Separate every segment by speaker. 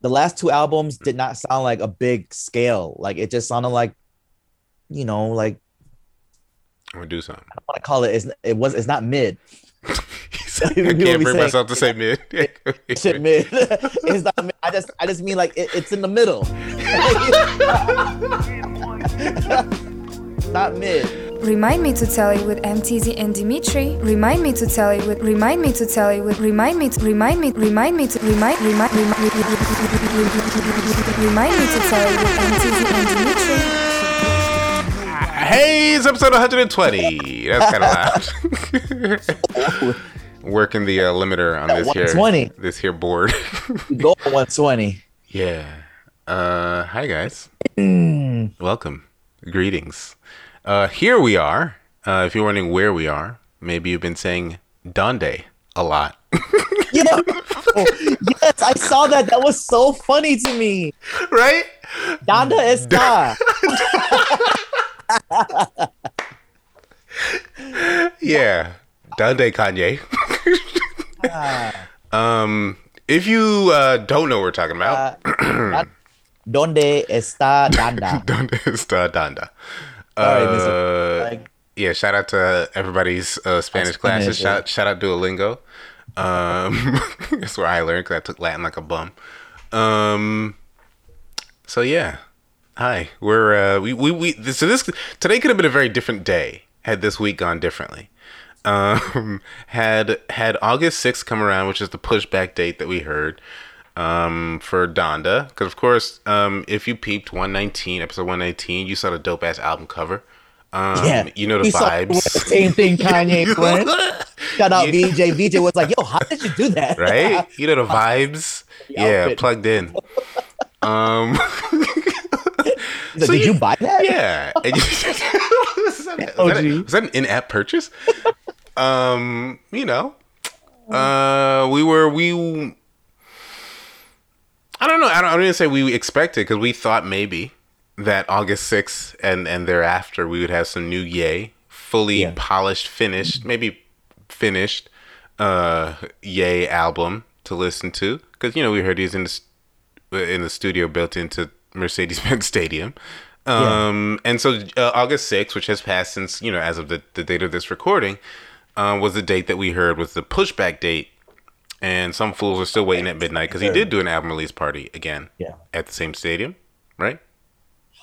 Speaker 1: the last two albums did not sound like a big scale. Like it just sounded like, you know, like
Speaker 2: I'm gonna do something.
Speaker 1: I don't want to call it. It's, it was. It's not mid.
Speaker 2: I can't bring myself to say mid.
Speaker 1: Shit, mid. it's not. Mid. I just. I just mean like it, it's in the middle. not mid.
Speaker 3: Remind me to tell you with M. Teezy and Dimitri. Remind me to tell you with. Remind me to tell you with. Remind me to. Remind me. Remind me to. Remind. Remind. Remind. Remind me to tell you with M. Teezy and Dimitri.
Speaker 2: hey, it's episode 120. That's kind of loud. Working the uh, limiter on this here
Speaker 1: 120.
Speaker 2: this here board.
Speaker 1: Go 120.
Speaker 2: yeah. Uh, hi guys. Welcome. Greetings. Uh, here we are. Uh, if you're wondering where we are, maybe you've been saying Donde a lot.
Speaker 1: Yeah. Oh, yes, I saw that. That was so funny to me.
Speaker 2: right?
Speaker 1: Donda está.
Speaker 2: Yeah. Donde Kanye. um, if you uh, don't know what we're talking about,
Speaker 1: Uh, ¿Dónde está Donda?
Speaker 2: Donde está Donda. Uh. Yeah, shout out to everybody's uh, Spanish classes.
Speaker 1: Spanish,
Speaker 2: Shout, shout out Duolingo. Um, that's where I learned because I took Latin like a bum. Um, so yeah, hi. We're uh, we we we. So this today could have been a very different day had this week gone differently. Um, had had August sixth come around, which is the pushback date that we heard um, for Donda. Because of course, um, if you peeped one nineteen episode one nineteen, you saw the dope ass album cover. Um,
Speaker 1: yeah.
Speaker 2: you know the vibes.
Speaker 1: the same thing Kanye. Shout out VJ. VJ was like, yo, how did you do that?
Speaker 2: right? You know the vibes. yeah,
Speaker 1: outfit.
Speaker 2: plugged in. Um, So
Speaker 1: did
Speaker 2: you-
Speaker 1: you buy that?
Speaker 2: yeah. Was, that, was, that a- was that an in-app purchase? um, you know, uh, we were we. I don't know. I don't. I don't even say we expected because we thought maybe that August sixth and and thereafter we would have some new Yay fully
Speaker 1: Yeah.
Speaker 2: polished, finished, maybe finished uh Yay album to listen to because you know we heard he's in the in the studio built into Mercedes-Benz Stadium. Um, and so uh, August 6th, which has passed since, you know, as of the, the date of this recording, uh, was the date that we heard was the pushback date. And some fools are still waiting at midnight because he did do an album release party again
Speaker 1: Yeah.
Speaker 2: at the same stadium, right?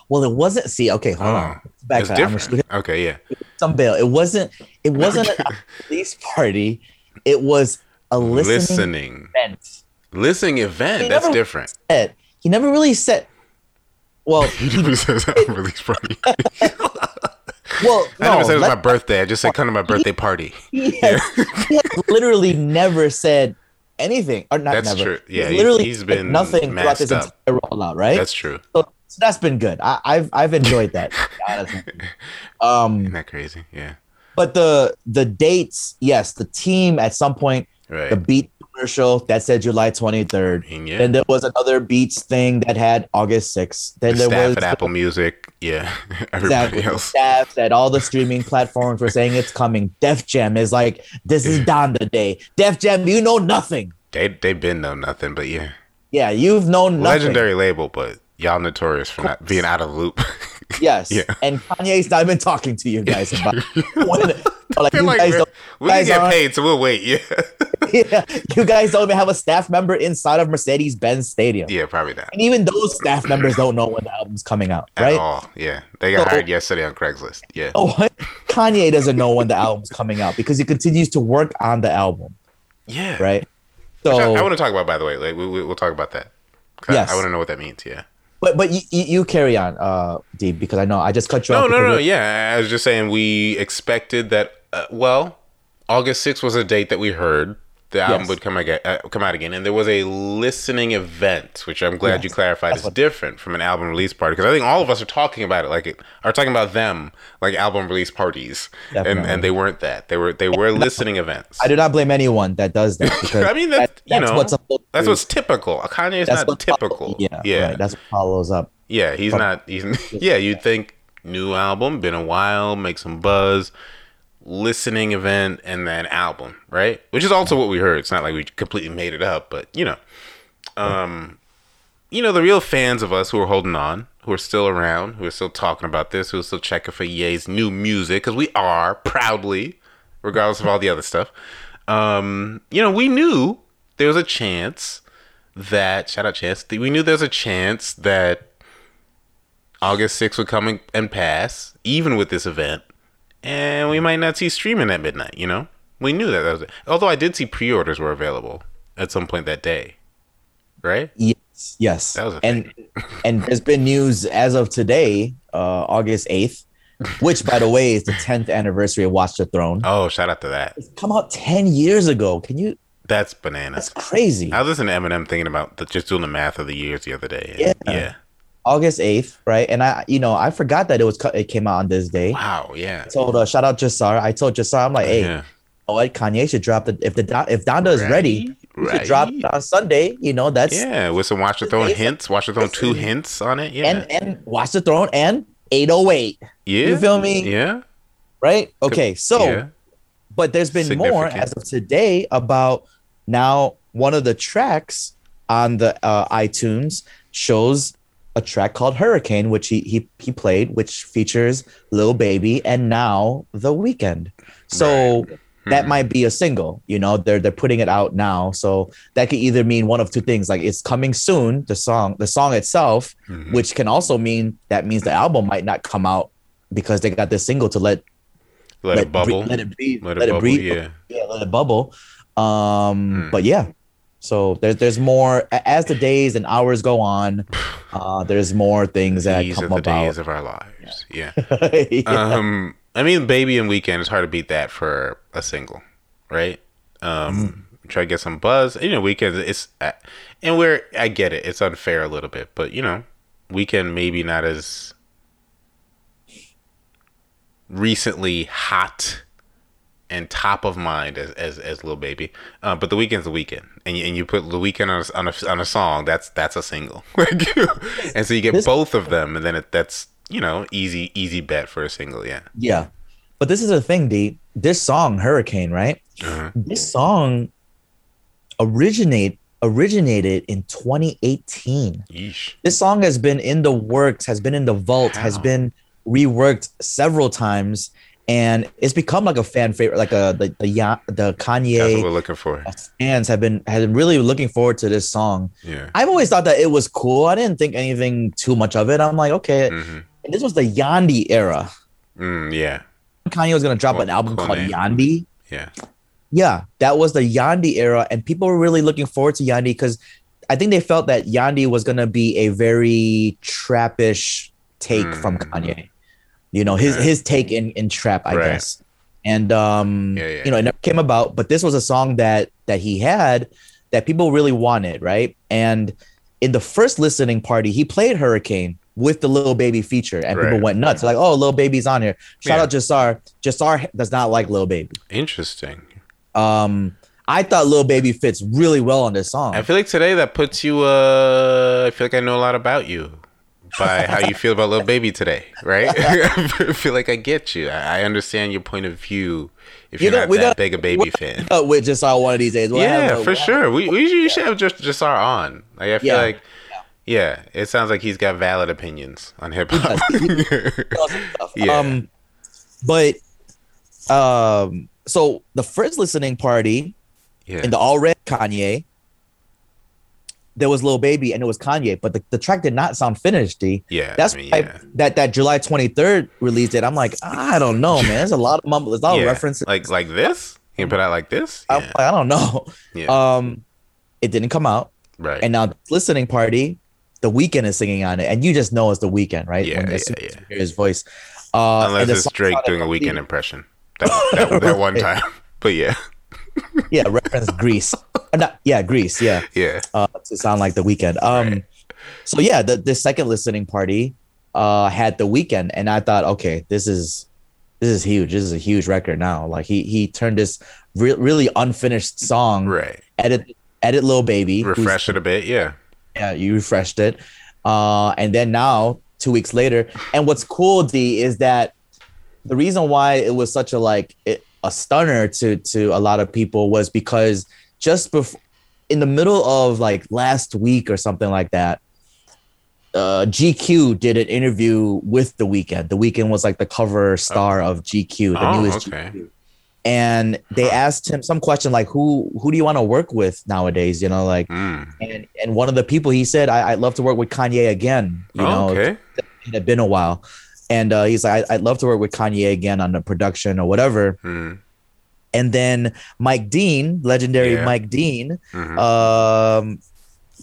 Speaker 1: Well, it wasn't. See, okay, hold on. Oh, back
Speaker 2: it's different. Okay, yeah.
Speaker 1: some bail. It wasn't. It wasn't a release party. It was a listening
Speaker 2: Listening.
Speaker 1: event.
Speaker 2: Listening event.
Speaker 1: He
Speaker 2: That's different.
Speaker 1: Said- He never really said. Well,
Speaker 2: He never says album release party.
Speaker 1: well,
Speaker 2: I never
Speaker 1: no,
Speaker 2: said it was my birthday. I just said come to my birthday party.
Speaker 1: he has, he has literally never said anything or not
Speaker 2: That's
Speaker 1: never.
Speaker 2: true. Yeah,
Speaker 1: He's literally
Speaker 2: he's been
Speaker 1: nothing throughout this
Speaker 2: up.
Speaker 1: entire rollout, right?
Speaker 2: That's true.
Speaker 1: so, so that's been good. I, I've I've enjoyed that. to be honest with you. um,
Speaker 2: Isn't that crazy? Yeah.
Speaker 1: but the the dates, yes, the team at some point,
Speaker 2: Right.
Speaker 1: the beat commercial that said July twenty third.
Speaker 2: And yeah.
Speaker 1: Then there was another Beats thing that had August sixth. Then
Speaker 2: the
Speaker 1: there was
Speaker 2: Apple Music. Yeah. Everybody
Speaker 1: Exactly. The
Speaker 2: else.
Speaker 1: staff that all the streaming platforms were saying it's coming. Def Jam is like, this is Donda Day. Def Jam, you know nothing.
Speaker 2: They they've been know nothing, but yeah.
Speaker 1: Yeah, you've known nothing.
Speaker 2: Legendary label, but y'all notorious for not being out of loop.
Speaker 1: Yes.
Speaker 2: Yeah.
Speaker 1: And Kanye's not even talking to you guys about when, like, you
Speaker 2: like,
Speaker 1: guys
Speaker 2: "We're-
Speaker 1: don't,
Speaker 2: we
Speaker 1: guys
Speaker 2: get paid, so we'll wait. Yeah.
Speaker 1: yeah, you guys don't even have a staff member inside of Mercedes Benz Stadium.
Speaker 2: yeah, probably not.
Speaker 1: And even those staff members don't know when the album's coming out,
Speaker 2: At
Speaker 1: right?
Speaker 2: all. Yeah. They got
Speaker 1: So-
Speaker 2: hired yesterday on Craigslist. Yeah.
Speaker 1: Oh? Kanye doesn't know when the album's coming out because he continues to work on the album,
Speaker 2: Yeah.
Speaker 1: right?
Speaker 2: Which I,
Speaker 1: So,
Speaker 2: I want to talk about, by the way. Like we, we, we'll talk about that.
Speaker 1: Yes.
Speaker 2: I, want to know what that means. Yeah.
Speaker 1: But but you, you carry on, uh, D, because I know I just cut you
Speaker 2: No,
Speaker 1: off.
Speaker 2: no,
Speaker 1: because
Speaker 2: no. Yeah, I was just saying we expected that. Uh, well, August sixth was a date that we heard the album
Speaker 1: Yes.
Speaker 2: would come again, uh, come out again, and there was a listening event, which I'm glad you clarified
Speaker 1: that's
Speaker 2: is different from an album release party because I think all of us are talking about it like it are talking about them like album release parties, and
Speaker 1: Definitely.
Speaker 2: and they weren't that. They were they were listening events.
Speaker 1: I do not blame anyone that does that. Because
Speaker 2: I mean, that,
Speaker 1: that-
Speaker 2: you
Speaker 1: that's
Speaker 2: know,
Speaker 1: what's
Speaker 2: that's what's typical. Kanye is not typical.
Speaker 1: yeah,
Speaker 2: yeah,
Speaker 1: right, that's what follows up.
Speaker 2: Yeah, he's not. He's yeah. You'd think new album, been a while, make some buzz, listening event, and then album, right? Which is also what we heard. It's not like we completely made it up, but you know, um, you know, the real fans of us who are holding on, who are still around, who are still talking about this, who are still checking for Ye's new music, because we are proudly, regardless of all the other stuff. Um, you know, we knew there was a chance that shout out chance. We knew there was a chance that August 6th would come and, and pass, even with this event, and we might not see streaming at midnight. You know, we knew that. that was it. Although I did see pre-orders were available at some point that day, right?
Speaker 1: Yes, yes.
Speaker 2: That was a
Speaker 1: and and there's been news as of today, uh, August eighth, which by the way is the tenth anniversary of Watch the Throne.
Speaker 2: Oh, shout out to that.
Speaker 1: It's come out ten years ago. Can you?
Speaker 2: That's bananas.
Speaker 1: That's crazy.
Speaker 2: I was listening to Eminem thinking about the, just doing the math of the years the other day.
Speaker 1: Yeah.
Speaker 2: Yeah.
Speaker 1: August eighth, right? And I, you know, I forgot that it was cut. It came out on this day.
Speaker 2: Wow. Yeah.
Speaker 1: I told uh, shout out Jasar. I told Jasar, I'm like, hey,
Speaker 2: yeah.
Speaker 1: what? Kanye should drop the if the if Donda is ready, he should drop it on Sunday. You know, that's
Speaker 2: Yeah, with some Watch the Throne hints. Watch the Throne two hints on it. Yeah.
Speaker 1: and and Watch the Throne and 808.
Speaker 2: yeah.
Speaker 1: you feel me?
Speaker 2: Yeah.
Speaker 1: Right? Okay, so
Speaker 2: yeah.
Speaker 1: but there's been more as of today about now one of the tracks on the uh, iTunes shows a track called Hurricane, which he he he played, which features Lil Baby and now The Weeknd. So that
Speaker 2: Mhm.
Speaker 1: might be a single. You know, they're they're putting it out now, so that could either mean one of two things, like it's coming soon, the song, the song itself,
Speaker 2: Mhm.
Speaker 1: which can also mean that means the album might not come out because they got this single to let
Speaker 2: let, it
Speaker 1: bre-
Speaker 2: bubble.
Speaker 1: let it breathe,
Speaker 2: Let
Speaker 1: let,
Speaker 2: it
Speaker 1: it
Speaker 2: bubble,
Speaker 1: breathe,
Speaker 2: yeah.
Speaker 1: yeah, let it bubble. Um,
Speaker 2: Hmm.
Speaker 1: but yeah, so there's there's more as the days and hours go on. Uh, there's more things that
Speaker 2: These are
Speaker 1: come
Speaker 2: the
Speaker 1: about.
Speaker 2: days of our lives. Yeah.
Speaker 1: Yeah.
Speaker 2: Um, I mean, Baby and Weeknd is hard to beat that for a single, right? Um, try to get some buzz. You know, Weeknd it's uh, and where I get it, it's unfair a little bit, but you know, Weeknd maybe not as recently hot and top of mind as as, as Lil Baby. Uh, but the Weeknd's the Weeknd, and you, and you put the Weeknd on a, on a on a song. That's that's a single, and so you get
Speaker 1: This-
Speaker 2: both of them, and then it, that's you know easy easy bet for a single. Yeah.
Speaker 1: yeah, but this is the thing, D. This song, Hurricane, right?
Speaker 2: Uh-huh.
Speaker 1: This song originate originated in 2018.
Speaker 2: Yeesh.
Speaker 1: This song has been in the works, has been in the vault, has been reworked several times, and it's become like a fan favorite, like a the the, the
Speaker 2: That's what
Speaker 1: Kanye
Speaker 2: we're looking for.
Speaker 1: fans have been have been really looking forward to this song.
Speaker 2: Yeah.
Speaker 1: I've always thought that it was cool. I didn't think anything too much of it. I'm like, okay,
Speaker 2: hmm
Speaker 1: and this was the Yandhi era.
Speaker 2: Mm, yeah.
Speaker 1: Kanye was gonna drop
Speaker 2: Cool-
Speaker 1: an album
Speaker 2: cool
Speaker 1: called
Speaker 2: name.
Speaker 1: Yandhi.
Speaker 2: Yeah.
Speaker 1: Yeah, that was the Yandhi era, and people were really looking forward to Yandhi because I think they felt that Yandhi was gonna be a very trappish take from
Speaker 2: Mm.
Speaker 1: Kanye. You know, his
Speaker 2: Okay.
Speaker 1: his take in in trap, I
Speaker 2: Right.
Speaker 1: guess. And um,
Speaker 2: Yeah, yeah.
Speaker 1: you know, it never came about, but this was a song that that he had that people really wanted, right? And in the first listening party, he played Hurricane with the Lil Baby feature, and people went nuts. Like, oh, Lil Baby's on here. Shout
Speaker 2: Yeah.
Speaker 1: out Jasar. Jasar does not like Lil Baby.
Speaker 2: Interesting.
Speaker 1: Um, I thought Lil Baby fits really well on this song.
Speaker 2: I feel like today that puts you. Uh, I feel like I know a lot about you by how you feel about Lil Baby today, right? I feel like I get you. I understand your point of view. If
Speaker 1: You
Speaker 2: you're
Speaker 1: know,
Speaker 2: not that big a baby fan.
Speaker 1: With Jasar one of these days. We'll
Speaker 2: yeah,
Speaker 1: a-
Speaker 2: for
Speaker 1: we'll
Speaker 2: sure. We we should, you should have just Jasar on. Like I feel
Speaker 1: Yeah.
Speaker 2: like. Yeah, it sounds like he's got valid opinions on hip hop. Yeah.
Speaker 1: Um, but um, so the first listening party
Speaker 2: yeah.
Speaker 1: in the all red Kanye, there was Lil Baby and it was Kanye, but the, the track did not sound finished. D.
Speaker 2: yeah.
Speaker 1: That's
Speaker 2: I mean,
Speaker 1: why
Speaker 2: yeah.
Speaker 1: that that July twenty third release date. I'm like, I don't know, man. There's a lot of mumble. There's a lot
Speaker 2: yeah.
Speaker 1: of references.
Speaker 2: Like like this? You can put out like this? Yeah.
Speaker 1: like, I don't know.
Speaker 2: yeah.
Speaker 1: Um, it didn't come out.
Speaker 2: right.
Speaker 1: And now listening party, the Weeknd is singing on it, and you just know it's the Weeknd, right?
Speaker 2: Yeah, yeah, yeah.
Speaker 1: hear his voice. Uh,
Speaker 2: Unless it's Drake doing a
Speaker 1: Weeknd
Speaker 2: impression. That, that, that one time. But yeah.
Speaker 1: Yeah, reference Grease. Uh, not, yeah, Greece. Yeah,
Speaker 2: Yeah.
Speaker 1: uh, to sound like the Weeknd. Um,
Speaker 2: Right.
Speaker 1: so yeah, the the second listening party, uh, had the Weeknd, and I thought, okay, this is this is huge. This is a huge record now. Like he he turned this re- really unfinished song,
Speaker 2: Right.
Speaker 1: edit edit Lil Baby,
Speaker 2: Refresh it a bit. Yeah.
Speaker 1: Yeah, you refreshed it. Uh, and then now, two weeks later, and what's cool, D, is that the reason why it was such a like it, a stunner to to a lot of people was because just before in the middle of like last week or something like that, uh, GQ did an interview with The Weeknd. The Weeknd was like the cover star of GQ, the
Speaker 2: Oh,
Speaker 1: newest
Speaker 2: okay.
Speaker 1: GQ. And they asked him some question like, "Who who do you want to work with nowadays?" You know, like,
Speaker 2: Mm.
Speaker 1: and and one of the people he said, I, "I'd love to work with Kanye again." You
Speaker 2: Oh,
Speaker 1: know,
Speaker 2: okay.
Speaker 1: it had been a while, and uh, he's like, I, "I'd love to work with Kanye again on the production or whatever."
Speaker 2: Mm.
Speaker 1: And then Mike Dean, legendary
Speaker 2: Yeah.
Speaker 1: Mike Dean,
Speaker 2: Mhm.
Speaker 1: um,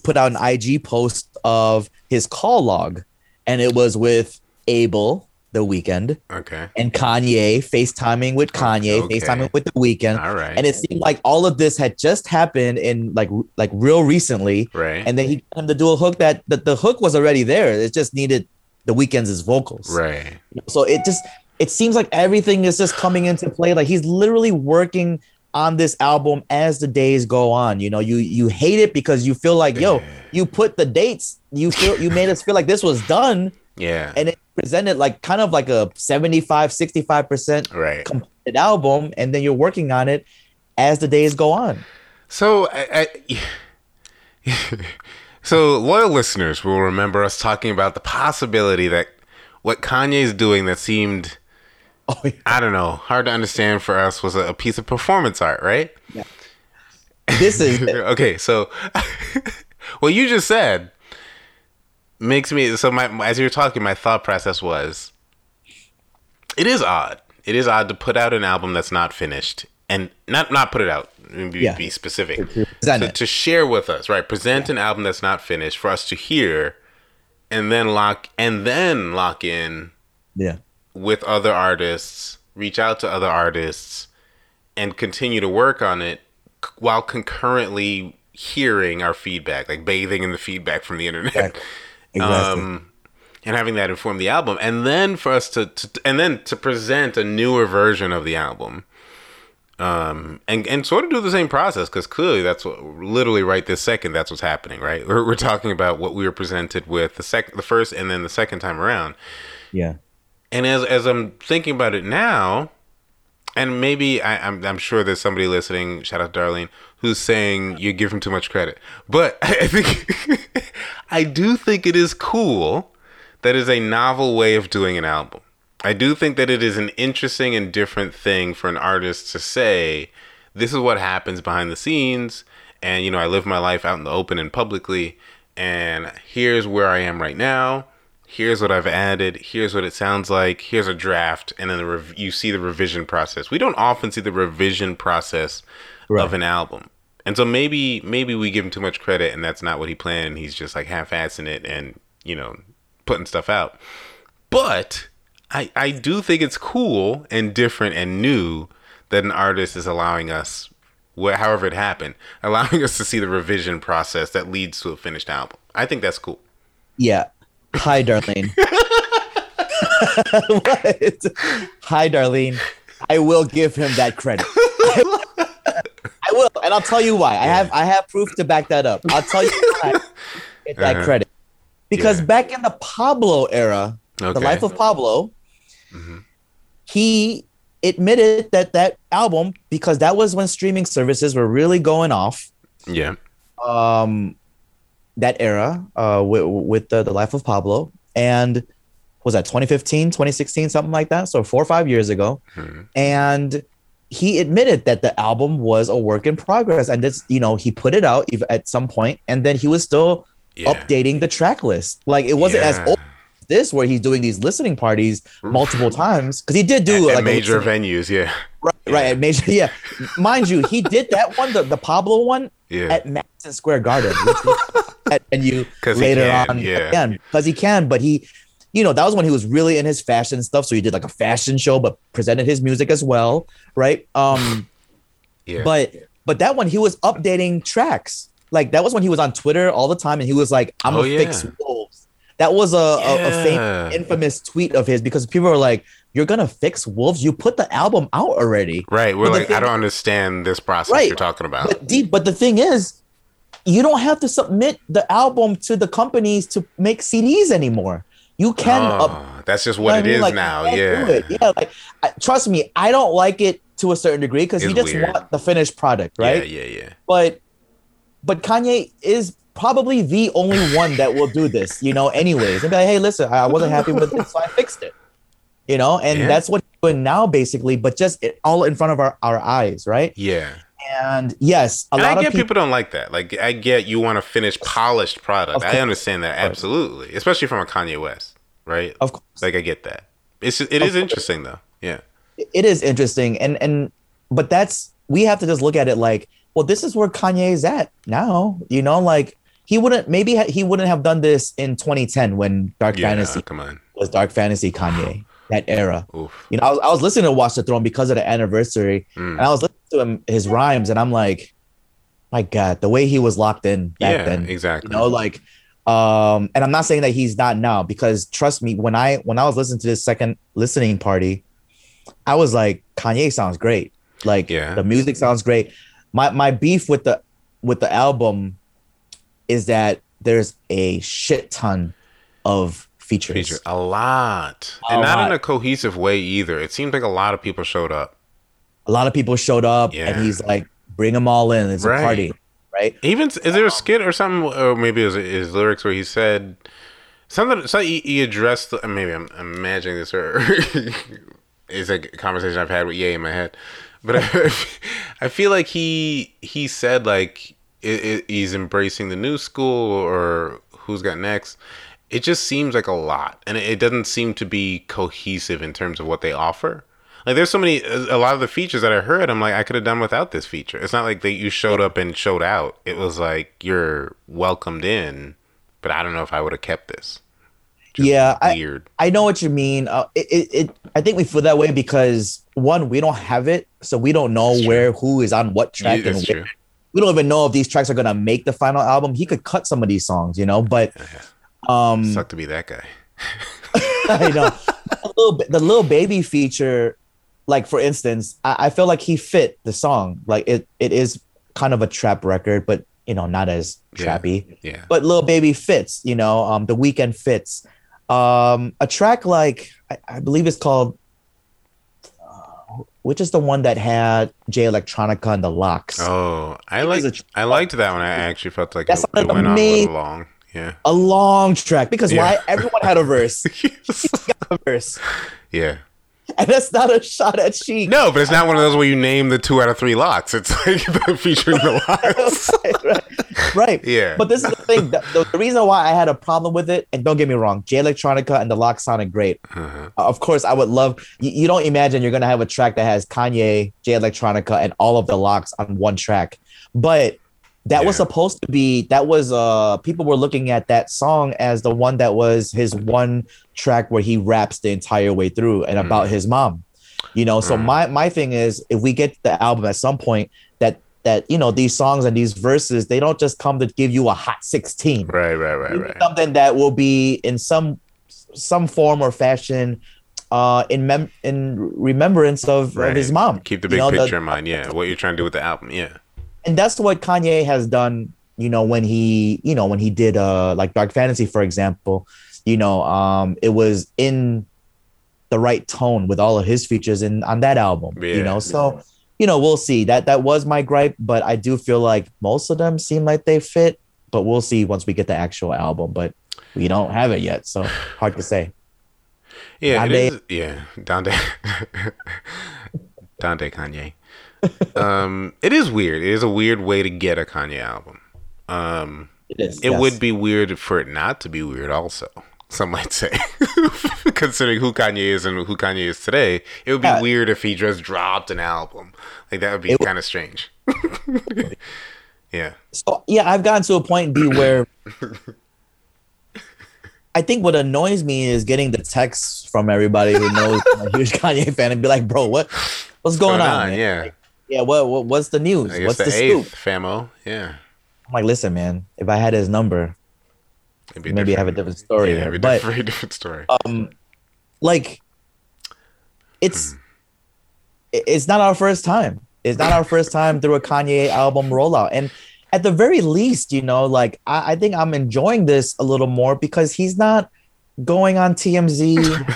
Speaker 1: put out an IG post of his call log, and it was with Abel the Weeknd
Speaker 2: okay.
Speaker 1: and Kanye FaceTiming with Kanye,
Speaker 2: Okay.
Speaker 1: FaceTiming with the Weeknd.
Speaker 2: All right.
Speaker 1: And it seemed like all of this had just happened in like like real recently.
Speaker 2: right.
Speaker 1: And then he got him to do a hook that, that the hook was already there. It just needed the Weeknd's is vocals.
Speaker 2: right.
Speaker 1: So it just it seems like everything is just coming into play. Like he's literally working on this album as the days go on. You know, you you hate it because you feel like, yo, you put the dates, you feel you made us feel like this was done,
Speaker 2: Yeah.
Speaker 1: and it presented like kind of like a 75, 65%
Speaker 2: right.
Speaker 1: completed album, and then you're working on it as the days go on.
Speaker 2: So, I, I, so loyal listeners will remember us talking about the possibility that what Kanye's doing that seemed,
Speaker 1: Oh, yeah.
Speaker 2: I don't know, hard to understand for us was a, a piece of performance art, right?
Speaker 1: This is
Speaker 2: okay, so what you just said makes me so my as you were talking, my thought process was it is odd. It is odd to put out an album that's not finished and not not put it out. Be,
Speaker 1: Yeah.
Speaker 2: be specific.
Speaker 1: To present
Speaker 2: to,
Speaker 1: it.
Speaker 2: to share with us, right? Present an album that's not finished for us to hear, and then lock and then lock in
Speaker 1: yeah.
Speaker 2: with other artists, reach out to other artists, and continue to work on it c- while concurrently hearing our feedback, like bathing in the feedback from the internet.
Speaker 1: Exactly. Exactly.
Speaker 2: Um, and having that inform the album, and then for us to, to and then to present a newer version of the album, um, and and sort of do the same process because clearly that's what literally right this second that's what's happening, right? We're, we're talking about what we were presented with the second, the first, and then the second time around.
Speaker 1: yeah.
Speaker 2: And as as I'm thinking about it now, and maybe I, I'm I'm sure there's somebody listening, shout out Darlene, who's saying you give him too much credit. But I think I do think it is cool that is a novel way of doing an album. I do think that it is an interesting and different thing for an artist to say, this is what happens behind the scenes, and you know, I live my life out in the open and publicly, and here's where I am right now here's what I've added, here's what it sounds like, here's a draft, and then the rev- you see the revision process. We don't often see the revision process
Speaker 1: Right.
Speaker 2: of an album. And so maybe maybe we give him too much credit and that's not what he planned he's just like half-assing it and, you know, putting stuff out. But I I do think it's cool and different and new that an artist is allowing us wh- however it happened, allowing us to see the revision process that leads to a finished album. I think that's cool.
Speaker 1: Yeah. Hi, Darlene. what? Hi, Darlene. I will give him that credit. I will, and I'll tell you why. I have I have proof to back that up. I'll tell you why. Get that
Speaker 2: Uh-huh.
Speaker 1: credit because
Speaker 2: Yeah.
Speaker 1: back in the Pablo era, the life of Pablo,
Speaker 2: Mhm.
Speaker 1: he admitted that that album because that was when streaming services were really going off
Speaker 2: Yeah.
Speaker 1: um that era uh with, with the, the life of pablo and was that 2015 2016 something like that so four or five years ago
Speaker 2: Mhm.
Speaker 1: and he admitted that the album was a work in progress and this you know he put it out at some point and then he was still
Speaker 2: Yeah.
Speaker 1: updating the track list like it wasn't as old as this where he's doing these listening parties multiple times because he did do
Speaker 2: at, at
Speaker 1: like a
Speaker 2: major venues. Yeah.
Speaker 1: right, right at major yeah mind you he did that one the, the pablo one
Speaker 2: Yeah.
Speaker 1: at Madison Square Garden, which is at venue
Speaker 2: 'Cause he
Speaker 1: later
Speaker 2: can,
Speaker 1: on.
Speaker 2: yeah.
Speaker 1: again, because he can. But he, you know, that was when he was really in his fashion stuff. So he did like a fashion show, but presented his music as well, right? Um,
Speaker 2: yeah.
Speaker 1: but but that one he was updating tracks. Like that was when he was on Twitter all the time, and he was like, "I'm
Speaker 2: Oh,
Speaker 1: gonna fix
Speaker 2: yeah.
Speaker 1: wolves." That was a, a, a
Speaker 2: Yeah.
Speaker 1: famous, infamous tweet of his because people were like, "You're gonna fix wolves? You put the album out already."
Speaker 2: right. We're
Speaker 1: but
Speaker 2: like, I don't understand this process
Speaker 1: Right.
Speaker 2: you're talking about.
Speaker 1: But deep, but the thing is, you don't have to submit the album to the companies to make CDs anymore. You can
Speaker 2: oh,
Speaker 1: up,
Speaker 2: that's just
Speaker 1: you
Speaker 2: what
Speaker 1: know
Speaker 2: it is
Speaker 1: Like,
Speaker 2: now. Yeah.
Speaker 1: yeah. Like, I, trust me, I don't like it to a certain degree because
Speaker 2: you
Speaker 1: just
Speaker 2: weird.
Speaker 1: want the finished product, right?
Speaker 2: Yeah. Yeah. Yeah.
Speaker 1: But but Kanye is probably the only one that will do this, you know, anyways. And be like, hey, listen, I wasn't happy with it, so I fixed it. You know, and
Speaker 2: Yeah.
Speaker 1: that's what he's doing now, basically, but just it, all in front of our, our eyes, right?
Speaker 2: Yeah.
Speaker 1: And yes, a
Speaker 2: And
Speaker 1: lot
Speaker 2: I get
Speaker 1: of
Speaker 2: people,
Speaker 1: people,
Speaker 2: don't like that. Like I get you want a finished, polished product. I understand that absolutely, especially from a Kanye West, right?
Speaker 1: of course,
Speaker 2: Like I get that. It's it is interesting though. Yeah.
Speaker 1: it is interesting. And, and, but that's, we have to just look at it like, well, this is where Kanye is at now, you know, like he wouldn't, maybe ha- he wouldn't have done this in 2010 when Dark
Speaker 2: Yeah.
Speaker 1: Fantasy
Speaker 2: Come on.
Speaker 1: was Dark Fantasy Kanye, that era.
Speaker 2: Oof.
Speaker 1: You know, I was, I was listening to Watch the Throne because of the anniversary,
Speaker 2: Mm.
Speaker 1: and I was listening to him his rhymes, and I'm like, my God, the way he was locked in back
Speaker 2: Yeah.
Speaker 1: then.
Speaker 2: exactly.
Speaker 1: You know, like, um, and I'm not saying that he's not now because trust me, when I when I was listening to this second listening party, I was like, Kanye sounds great. Like,
Speaker 2: Yeah.
Speaker 1: the music sounds great. My my beef with the with the album is that there's a shit ton of features.
Speaker 2: Feature a lot,
Speaker 1: A
Speaker 2: and not in a cohesive way either. It seems like a lot of people showed up.
Speaker 1: a lot of people showed up
Speaker 2: Yeah.
Speaker 1: and he's like bring them all in it's
Speaker 2: Right.
Speaker 1: a party right
Speaker 2: Even is there a um, skit or something, or maybe it was his lyrics where he said something? So he, he addressed. the- Maybe I'm, I'm imagining this, or it's a conversation I've had with Ye in my head. But I, I feel like he he said like it, it, he's embracing the new school or who's got next. It just seems like a lot, and it, it doesn't seem to be cohesive in terms of what they offer. Like there's so many, a lot of the features that I heard, I'm like, I could have done without this feature. It's not like that you showed up and showed out. It was like you're welcomed in, but I don't know if I would have kept this. Just
Speaker 1: yeah I. I know what you mean uh, it, it, it i think we feel that way because one we don't have it so we don't know
Speaker 2: That's true.
Speaker 1: where who is on what
Speaker 2: Yeah,
Speaker 1: track and where-
Speaker 2: true.
Speaker 1: we don't even know if these tracks are gonna make the final album he could cut some of these songs you know but um
Speaker 2: Suck to be that guy.
Speaker 1: I know. the, little, the Lil Baby feature, like for instance, I, I feel like he fit the song. Like it, it is kind of a trap record, but you know, not as
Speaker 2: Yeah.
Speaker 1: trappy.
Speaker 2: Yeah.
Speaker 1: But Lil Baby fits. You know, um, the Weeknd fits. Um, a track like I, I believe it's called. Which is the one that had Jay Electronica and the LOX?
Speaker 2: Oh, I liked
Speaker 1: tr-
Speaker 2: I liked that one. I actually felt like
Speaker 1: That's
Speaker 2: it, it went on a
Speaker 1: amazing.
Speaker 2: long. Yeah.
Speaker 1: A long track because
Speaker 2: Yeah.
Speaker 1: why? Everyone had a verse. a verse,
Speaker 2: yeah.
Speaker 1: and that's not a shot at Sheek.
Speaker 2: No, but it's not one of those where you name the two out of three LOX. It's like featuring the LOX.
Speaker 1: right, right, right.
Speaker 2: Yeah.
Speaker 1: But this is the thing. The, the, the reason why I had a problem with it, and don't get me wrong, Jay Electronica and the LOX sounded great.
Speaker 2: Uh-huh.
Speaker 1: Uh, of course, I would love. You, you don't imagine you're gonna have a track that has Kanye, Jay Electronica, and all of the LOX on one track, but that was supposed to be. That was uh, people were looking at that song as the one that was his one track where he raps the entire way through and about his mom. You know, so
Speaker 2: Mm.
Speaker 1: my my thing is, if we get the album at some point, that that you know these songs and these verses, they don't just come to give you a hot sixteen
Speaker 2: Right, right, right, right.
Speaker 1: something that will be in some some form or fashion uh in mem- in remembrance of,
Speaker 2: Right.
Speaker 1: of his mom
Speaker 2: Keep the
Speaker 1: You
Speaker 2: big
Speaker 1: know, the-
Speaker 2: picture in mind. Yeah. What you're trying to do with the album. Yeah.
Speaker 1: And that's what kanye has done you know when he you know when he did uh like dark fantasy for example you know um it was in the right tone with all of his features in on that album
Speaker 2: Yeah.
Speaker 1: you know so you know we'll see that that was my gripe but i do feel like most of them seem like they fit but we'll see once we get the actual album but we don't have it yet so hard to say
Speaker 2: Yeah, it is. Yeah, Dante. Dante Kanye. Um, it is weird. It is a weird way to get a Kanye album. Um,
Speaker 1: it is
Speaker 2: it
Speaker 1: yes.
Speaker 2: would be weird for it not to be weird. Also, some might say, considering who Kanye is and who Kanye is today, it would be
Speaker 1: Yeah.
Speaker 2: weird if he just dropped an album. Like that would be kind of strange. yeah.
Speaker 1: So yeah, I've gotten to a point B where I think what annoys me is getting the texts from everybody who knows I'm a huge Kanye fan and be like, bro, what what's going, on? man?
Speaker 2: Yeah.
Speaker 1: Yeah, what, what what's the news? What's
Speaker 2: the,
Speaker 1: the, scoop?
Speaker 2: eighth, famo. Yeah.
Speaker 1: I'm like, listen, man, if I had his number,
Speaker 2: It'd be
Speaker 1: maybe I have a different story
Speaker 2: Yeah,
Speaker 1: there.
Speaker 2: it'd be a
Speaker 1: But
Speaker 2: very different story.
Speaker 1: um like
Speaker 2: Hmm.
Speaker 1: it's it- it's not our first time it's not our first time through a kanye album rollout and at the very least you know like i, I think i'm enjoying this a little more because he's not going on tmz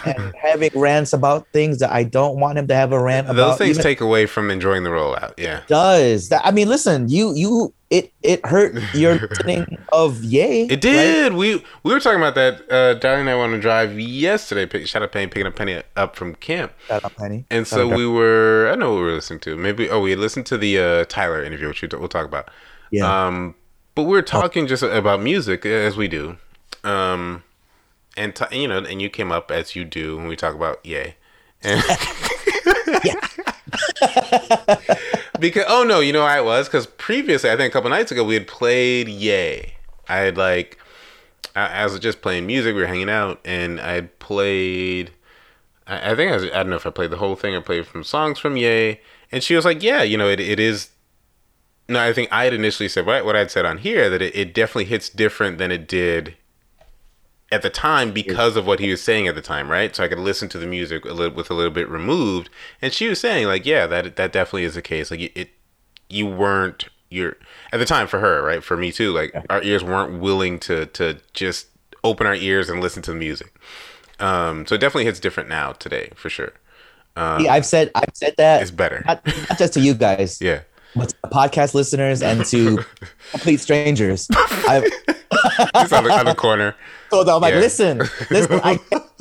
Speaker 1: and having rants about things that i don't want him to have a rant
Speaker 2: Those
Speaker 1: about Those
Speaker 2: things
Speaker 1: even-
Speaker 2: take away from enjoying the rollout. Yeah.
Speaker 1: does that i mean listen you you it it hurt your listening of Yay.
Speaker 2: It did. We we were talking about that. Uh, Darlene and I went on a drive yesterday. Pick, shout out Penny picking up Penny up from camp.
Speaker 1: Shout out Penny.
Speaker 2: And so we were. I know what we were listening to. Maybe. Oh, we listened to the uh, Tyler interview, which we'll talk about.
Speaker 1: Yeah.
Speaker 2: Um, but we were talking just about music as we do. Um, and t- you know, and you came up as you do when we talk about Yay. And because oh no, you know I was because previously I think a couple nights ago we had played Yay. I had like I, I was just playing music. We were hanging out, and I had played. I, I think I, was, I don't know if I played the whole thing. I played from songs from Yay, and she was like, "Yeah, you know, it, it is." No, I think I had initially said what, what I'd said on here that it, it definitely hits different than it did at the time because of what he was saying at the time, right? So I could listen to the music a little with a little bit removed, and she was saying like, yeah, that that definitely is the case. Like it, you weren't you're at the time for her, right? For me too. Like our ears weren't willing to to just open our ears and listen to the music. Um, so it definitely hits different now today for sure. Um,
Speaker 1: yeah, I've said I've said that
Speaker 2: it's better,
Speaker 1: not, not just to you guys.
Speaker 2: yeah.
Speaker 1: But to podcast listeners and to complete strangers. I've
Speaker 2: He's on the, on the corner.
Speaker 1: So I'm like,
Speaker 2: Yeah.
Speaker 1: listen, listen, I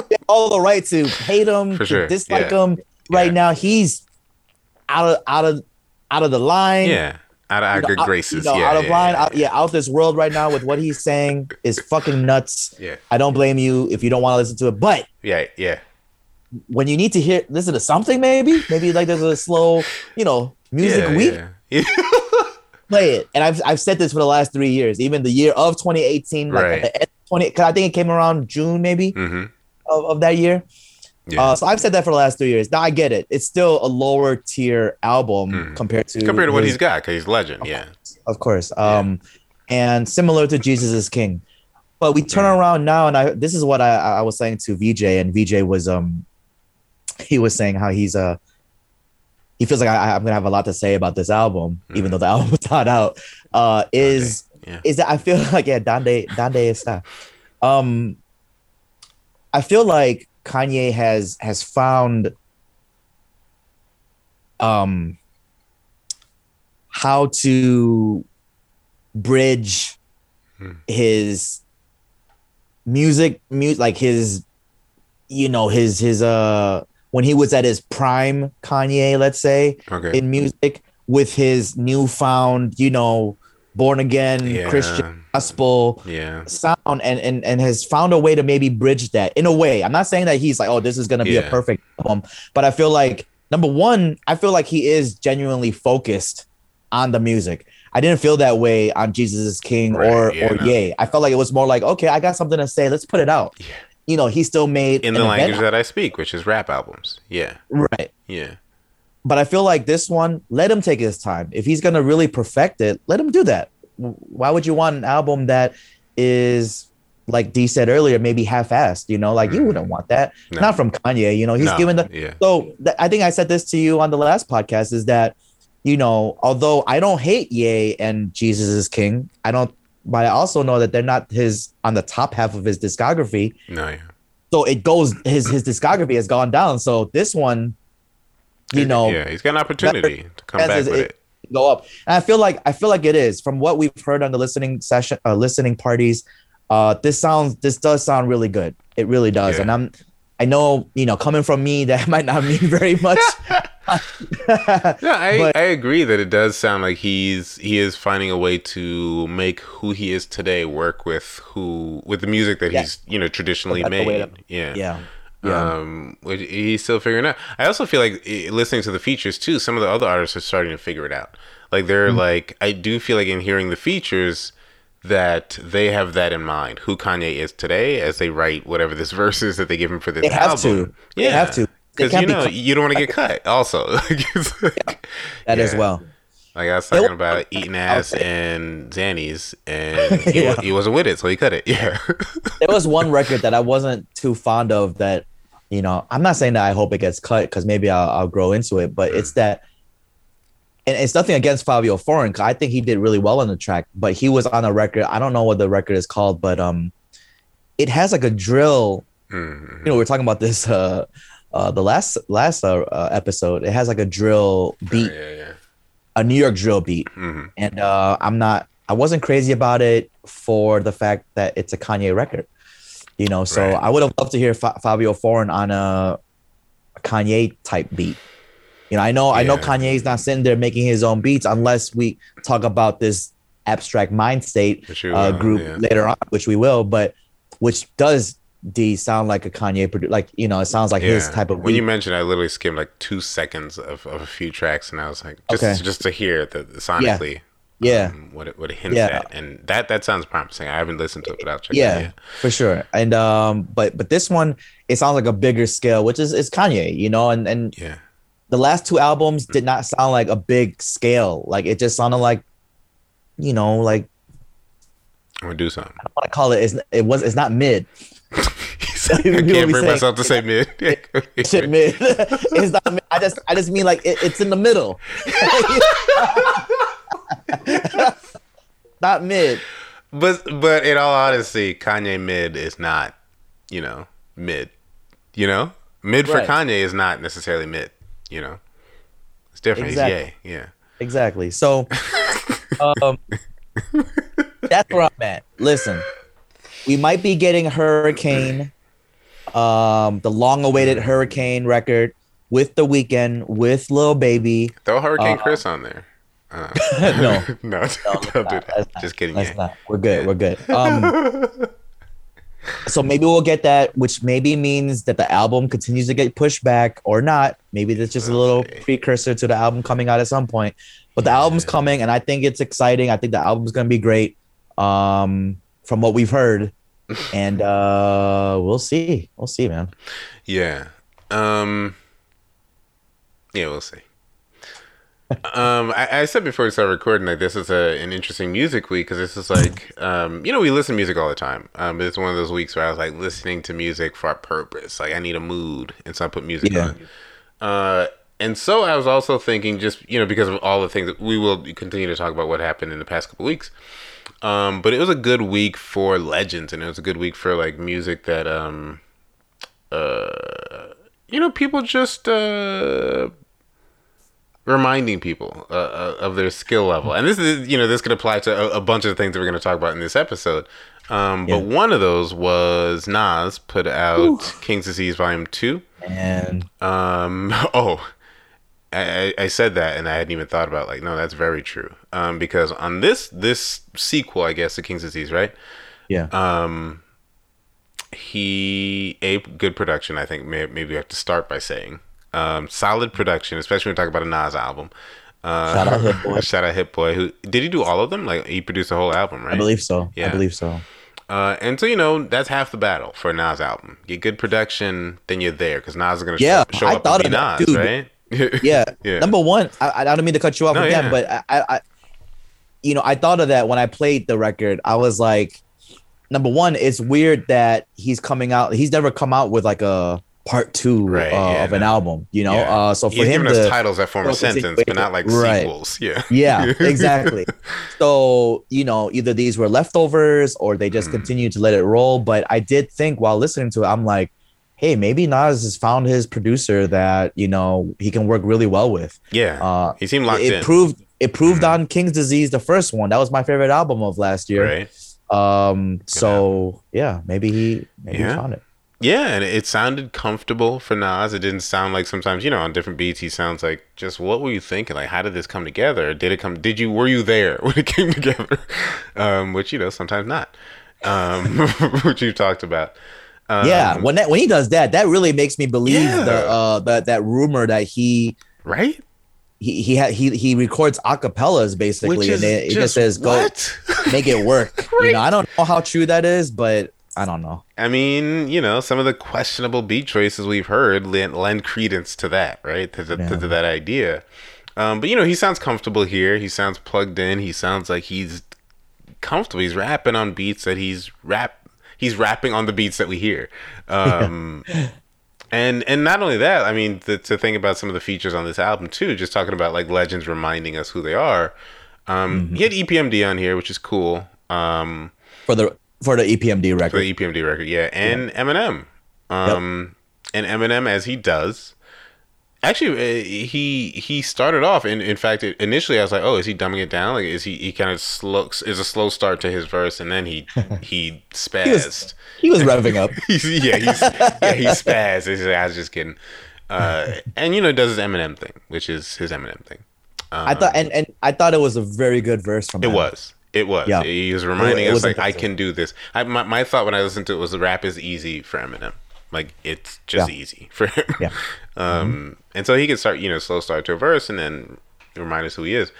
Speaker 1: get all the right to hate him, to
Speaker 2: sure,
Speaker 1: dislike
Speaker 2: yeah.
Speaker 1: him. Right
Speaker 2: Yeah.
Speaker 1: now, he's out of out of out of the line.
Speaker 2: Yeah. Out of our
Speaker 1: You know,
Speaker 2: good
Speaker 1: out-
Speaker 2: graces.
Speaker 1: you know,
Speaker 2: yeah,
Speaker 1: out of line,
Speaker 2: yeah,
Speaker 1: out, yeah, out of this world right now with what he's saying is fucking nuts.
Speaker 2: Yeah.
Speaker 1: I don't blame you if you don't want to listen to it, but
Speaker 2: yeah, yeah.
Speaker 1: when you need to hear listen to something, maybe, maybe like there's a slow, you know, music
Speaker 2: yeah,
Speaker 1: week,
Speaker 2: yeah.
Speaker 1: play it. And I've I've said this for the last three years, even the year of 2018, like
Speaker 2: Right.
Speaker 1: the end of 20, because I think it came around June maybe
Speaker 2: hmm
Speaker 1: of, of that year.
Speaker 2: Yeah.
Speaker 1: Uh, so I've said that for the last three years. Now I get it. It's still a lower tier album
Speaker 2: Mhm.
Speaker 1: compared to
Speaker 2: Compared to what
Speaker 1: his-
Speaker 2: he's got, because he's legend. Yeah.
Speaker 1: of course. Um, and similar to Jesus is King. But we turn
Speaker 2: Mm.
Speaker 1: around now, and I this is what I, I was saying to VJ, and VJ was um he was saying how he's uh he feels like I, I'm gonna have a lot to say about this album, even
Speaker 2: Mhm.
Speaker 1: though the album's not out. Uh, is
Speaker 2: Yeah.
Speaker 1: is that I feel like yeah, Dande Dande está. Um, I feel like Kanye has has found um how to bridge
Speaker 2: Hmm.
Speaker 1: his music music like his you know his his uh when he was at his prime Kanye let's say
Speaker 2: Okay.
Speaker 1: in music with his newfound you know born again
Speaker 2: Yeah.
Speaker 1: Christian gospel
Speaker 2: Yeah.
Speaker 1: sound and, and and has found a way to maybe bridge that in a way. I'm not saying that he's like, oh, this is gonna be a perfect album, but I feel like number one, I feel like he is genuinely focused on the music. I didn't feel that way on Jesus is King
Speaker 2: Right,
Speaker 1: or
Speaker 2: yeah,
Speaker 1: or
Speaker 2: no.
Speaker 1: Yay. I felt like it was more like, okay, I got something to say. Let's put it out.
Speaker 2: Yeah.
Speaker 1: You know, he still made
Speaker 2: In the language that I speak, which is rap albums. Yeah.
Speaker 1: right.
Speaker 2: Yeah.
Speaker 1: But I feel like this one, let him take his time. If he's gonna really perfect it, let him do that. Why would you want an album that is like D said earlier, maybe half-assed? You know, like you
Speaker 2: Mhm.
Speaker 1: wouldn't want that.
Speaker 2: No.
Speaker 1: Not from Kanye. You know, he's
Speaker 2: No,
Speaker 1: given the.
Speaker 2: Yeah.
Speaker 1: So th- I think I said this to you on the last podcast is that, you know, although I don't hate Ye and Jesus is King, I don't. But I also know that they're not his on the top half of his discography.
Speaker 2: No, yeah.
Speaker 1: So it goes his his discography has gone down. So this one, you know,
Speaker 2: Yeah, he's got an opportunity to come back with
Speaker 1: it-
Speaker 2: it.
Speaker 1: go up. And I feel like I feel like it is from what we've heard on the listening session, uh, listening parties. Uh, this sounds this does sound really good. It really does.
Speaker 2: Yeah.
Speaker 1: And I'm, I know you know coming from me that might not mean very much.
Speaker 2: No, I,
Speaker 1: But-
Speaker 2: I agree that it does sound like he's he is finding a way to make who he is today work with who with the music that
Speaker 1: Yeah.
Speaker 2: he's you know traditionally
Speaker 1: That's
Speaker 2: made.
Speaker 1: to-
Speaker 2: yeah.
Speaker 1: yeah, yeah,
Speaker 2: Um, he's still figuring out. I also feel like eh, listening to the features too. Some of the other artists are starting to figure it out. Like they're
Speaker 1: Mm-hmm.
Speaker 2: like, I do feel like in hearing the features that they have that in mind, who Kanye is today, as they write whatever this verse is that they give him for this
Speaker 1: They have
Speaker 2: album.
Speaker 1: to. They have to.
Speaker 2: Because you know you don't want to get cut. Also, Like, like,
Speaker 1: that as well.
Speaker 2: Like I was talking about eating ass and Xannies, and he,
Speaker 1: Yeah.
Speaker 2: he wasn't with it, so he cut it. Yeah,
Speaker 1: There was one record that I wasn't too fond of. That you know, I'm not saying that I hope it gets cut because maybe I'll, I'll grow into it, but it's that. And it's nothing against Fivio Foreign because I think he did really well on the track, but he was on a record. I don't know what the record is called, but um, it has like a drill
Speaker 2: Mhm.
Speaker 1: you know, we are talking about this uh uh the last last uh, uh, episode. It has like a drill beat,
Speaker 2: yeah, yeah.
Speaker 1: a New York drill beat,
Speaker 2: Mhm.
Speaker 1: and uh, I'm not. I wasn't crazy about it for the fact that it's a Kanye record. You know, so
Speaker 2: Right.
Speaker 1: I would have loved to hear Fa- Fivio Foreign on a, a Kanye type beat. You know, I know I know. Kanye's not sitting there making his own beats unless we talk about this Abstract
Speaker 2: Mindstate
Speaker 1: uh,
Speaker 2: will,
Speaker 1: group later on, which we will, but which does D sound like a Kanye produ- like you know, it sounds like his type of
Speaker 2: when you mentioned, I literally skimmed like two seconds of, of a few tracks, and I was like, just
Speaker 1: Okay.
Speaker 2: just to hear the, the sonically,
Speaker 1: Yeah.
Speaker 2: um, what it what it hints
Speaker 1: Yeah.
Speaker 2: at, and that that sounds promising. I haven't listened to it, but I'll check it
Speaker 1: yeah,
Speaker 2: out. Yeah.
Speaker 1: for sure. And um, but but this one it sounds like a bigger scale, which is is Kanye, you know, and and
Speaker 2: Yeah.
Speaker 1: the last two albums did not sound like a big scale. Like it just sounded like, you know, like
Speaker 2: I'm gonna do something.
Speaker 1: I want to call it. It's, it was. It's not mid.
Speaker 2: He's like,
Speaker 1: You
Speaker 2: I can't bring myself to say mid.
Speaker 1: Shit, mid. it's not. Mid. I just. I just mean like it, it's in the middle. not mid.
Speaker 2: but but in all honesty, Kanye mid is not, you know, mid. You know, mid for
Speaker 1: Right.
Speaker 2: Kanye is not necessarily mid. You know, it's different.
Speaker 1: Exactly.
Speaker 2: He's yay. Yeah.
Speaker 1: Exactly. So, um, that's where I'm at. Listen, we might be getting Hurricane, um, the long-awaited Hurricane record with the Weeknd with Lil Baby.
Speaker 2: Throw Hurricane
Speaker 1: Uh,
Speaker 2: Chris on there. Uh,
Speaker 1: No.
Speaker 2: no,
Speaker 1: let's
Speaker 2: don't do
Speaker 1: not.
Speaker 2: that.
Speaker 1: Let's not.
Speaker 2: Just kidding. Yeah.
Speaker 1: not. We're good. We're good. Um, so maybe we'll get that, which maybe means that the album continues to get pushed back or not. Maybe that's just a little precursor to the album coming out at some point. But the album's coming, and I think it's exciting. I think the album's gonna be great. Um, from what we've heard, and uh, we'll see. We'll see, man.
Speaker 2: Yeah. Um. Yeah, we'll see. um, I, I said before we started recording that this is a, an interesting music week because this is like, um, you know, we listen to music all the time. Um, but it's one of those weeks where I was like listening to music for a purpose. Like I need a mood, and so I put music
Speaker 1: Yeah.
Speaker 2: on. Uh, and so I was also thinking, just you know, because of all the things that we will continue to talk about what happened in the past couple weeks. Um, but it was a good week for legends, and it was a good week for like music that um, uh, you know, people just uh, reminding people uh, uh, of their skill level. And this is, you know, this could apply to a, a bunch of things that we're going to talk about in this episode. Um, but one of those was Nas put out King's Disease Volume Two.
Speaker 1: And
Speaker 2: Um, oh, I, I said that and I hadn't even thought about like no, that's very true. Um, because on this this sequel, I guess, the King's Disease, right?
Speaker 1: yeah,
Speaker 2: Um, he a good production. I think may, maybe we have to start by saying um, solid production, especially when we talk about a Nas album. Uh,
Speaker 1: Shout out Hit Boy.
Speaker 2: shout out Hit Boy. Who did he do all of them? Like he produced the whole album, right?
Speaker 1: I believe so.
Speaker 2: Yeah.
Speaker 1: I believe so.
Speaker 2: Uh, and so you know that's half the battle for a Nas album. Get good production, then you're there because Nas is gonna
Speaker 1: Yeah,
Speaker 2: show, show
Speaker 1: I
Speaker 2: up
Speaker 1: thought
Speaker 2: and be
Speaker 1: of that,
Speaker 2: Nas,
Speaker 1: dude.
Speaker 2: right?
Speaker 1: yeah.
Speaker 2: Yeah.
Speaker 1: Number one, I, I don't mean to cut you off
Speaker 2: No,
Speaker 1: again,
Speaker 2: yeah.
Speaker 1: but I, I, you know, I thought of that when I played the record. I was like, number one, it's weird that he's coming out. He's never come out with like a part two
Speaker 2: Right,
Speaker 1: uh,
Speaker 2: yeah,
Speaker 1: of an
Speaker 2: no.
Speaker 1: album. You know,
Speaker 2: Yeah.
Speaker 1: uh, so for
Speaker 2: He's
Speaker 1: him to
Speaker 2: titles that form a sentence, but not like
Speaker 1: Right.
Speaker 2: sequels. Yeah.
Speaker 1: yeah, exactly. So, you know, either these were leftovers or they just
Speaker 2: Mhm.
Speaker 1: continue to let it roll. But I did think while listening to it, I'm like, hey, maybe Nas has found his producer that, you know, he can work really well with.
Speaker 2: Yeah.
Speaker 1: Uh,
Speaker 2: he seemed locked
Speaker 1: it
Speaker 2: in.
Speaker 1: proved it proved
Speaker 2: Mhm.
Speaker 1: on King's Disease, the first one. That was my favorite album of last year.
Speaker 2: right.
Speaker 1: Um, so yeah, maybe he maybe
Speaker 2: Yeah.
Speaker 1: he found it.
Speaker 2: Yeah, and it sounded comfortable for Nas. It didn't sound like sometimes, you know, on different beats, he sounds like just what were you thinking? Like, how did this come together? Did it come? Did you were you there when it came together? Um, which you know sometimes not. Um, which you've talked about. Um,
Speaker 1: yeah, when that when he does that, that really makes me believe
Speaker 2: Yeah.
Speaker 1: the uh that that rumor that he
Speaker 2: right.
Speaker 1: he he ha- he he records acapellas basically, and it, it just says go
Speaker 2: what?
Speaker 1: make it work. You know, I don't know how true that is, but I don't know.
Speaker 2: I mean, you know, some of the questionable beat choices we've heard lend, lend credence to that, right? To, the, to,
Speaker 1: Yeah.
Speaker 2: to that idea. Um, but you know, he sounds comfortable here. He sounds plugged in. He sounds like he's comfortable. He's rapping on beats that he's rap. He's rapping on the beats that we hear. Um, and and not only that, I mean, the, to think about some of the features on this album too. Just talking about like legends reminding us who they are. Um, He had EPMD on here, which is cool. Um,
Speaker 1: For the for the EPMD
Speaker 2: for
Speaker 1: record,
Speaker 2: the E EPMD record, yeah, and Eminem, um, and Eminem as he does. Actually, uh, he he started off, and in fact, it, initially I was like, "Oh, is he dumbing it down? Like, is he he kind of slow? Is a slow start to his verse, and then he he spazzed.
Speaker 1: He was revving up.
Speaker 2: He's, yeah, he's yeah he spazzed. He's like, I was just kidding. Uh, and you know, does his Eminem thing, which is his Eminem thing. Um,
Speaker 1: I thought, and, and I thought it was a very good verse from
Speaker 2: it
Speaker 1: him.
Speaker 2: was. It was.
Speaker 1: Yeah.
Speaker 2: He was reminding
Speaker 1: It
Speaker 2: us
Speaker 1: was
Speaker 2: like I can do this. I, my my thought when I listened to it was the rap is easy for Eminem. Like it's just
Speaker 1: Yeah.
Speaker 2: easy for him.
Speaker 1: Yeah.
Speaker 2: Um, and so he could start, you know, slow start to a verse and then remind us who he is.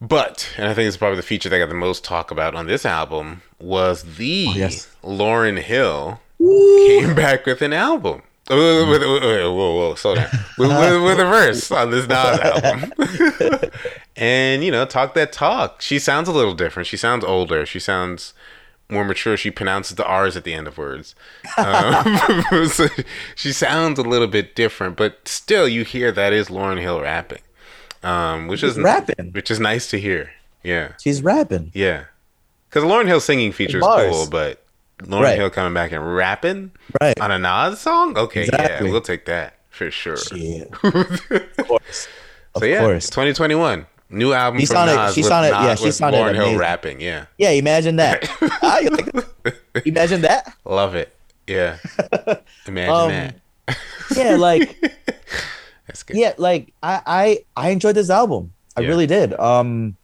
Speaker 2: But, and I think it's probably the feature that got the most talk about on this album was the
Speaker 1: Oh, yes.
Speaker 2: Lauryn Hill came back with an album. Uh, With, with, whoa, whoa, whoa, slow down. With, with, with a verse on this Nas album. and, you know, talk that talk. She sounds a little different. She sounds older. She sounds more mature. She pronounces the R's at the end of words. Um, so she sounds a little bit different, but still, you hear that is Lauryn Hill rapping, um, which is
Speaker 1: rapping.
Speaker 2: which is nice to hear. Yeah,
Speaker 1: She's rapping.
Speaker 2: yeah. Because Lauryn Hill singing feature is cool, but Lauryn
Speaker 1: Right.
Speaker 2: Hill coming back and rapping
Speaker 1: Right.
Speaker 2: on a Nas song, okay,
Speaker 1: Exactly.
Speaker 2: yeah, we'll take that for sure.
Speaker 1: Shit. of course. Of
Speaker 2: so yeah,
Speaker 1: course.
Speaker 2: 2021, new album
Speaker 1: She
Speaker 2: from
Speaker 1: sounded-
Speaker 2: Nas
Speaker 1: she sounded-
Speaker 2: Nas,
Speaker 1: yeah, she sounded
Speaker 2: Lauryn Hill rapping. Yeah,
Speaker 1: Yeah, imagine that. Imagine that.
Speaker 2: love it. Yeah, imagine
Speaker 1: Um,
Speaker 2: that.
Speaker 1: Yeah, like
Speaker 2: That's good.
Speaker 1: yeah, like I I I enjoyed this album. I
Speaker 2: Yeah.
Speaker 1: really did. Um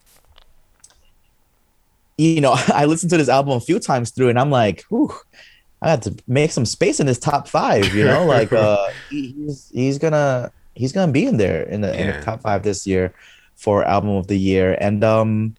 Speaker 1: you know, I listened to this album a few times through and I'm like, whew, I had to make some space in this top five, you know, like uh he- he's he's gonna he's gonna be in there in the in the top five this year for album of the year. And um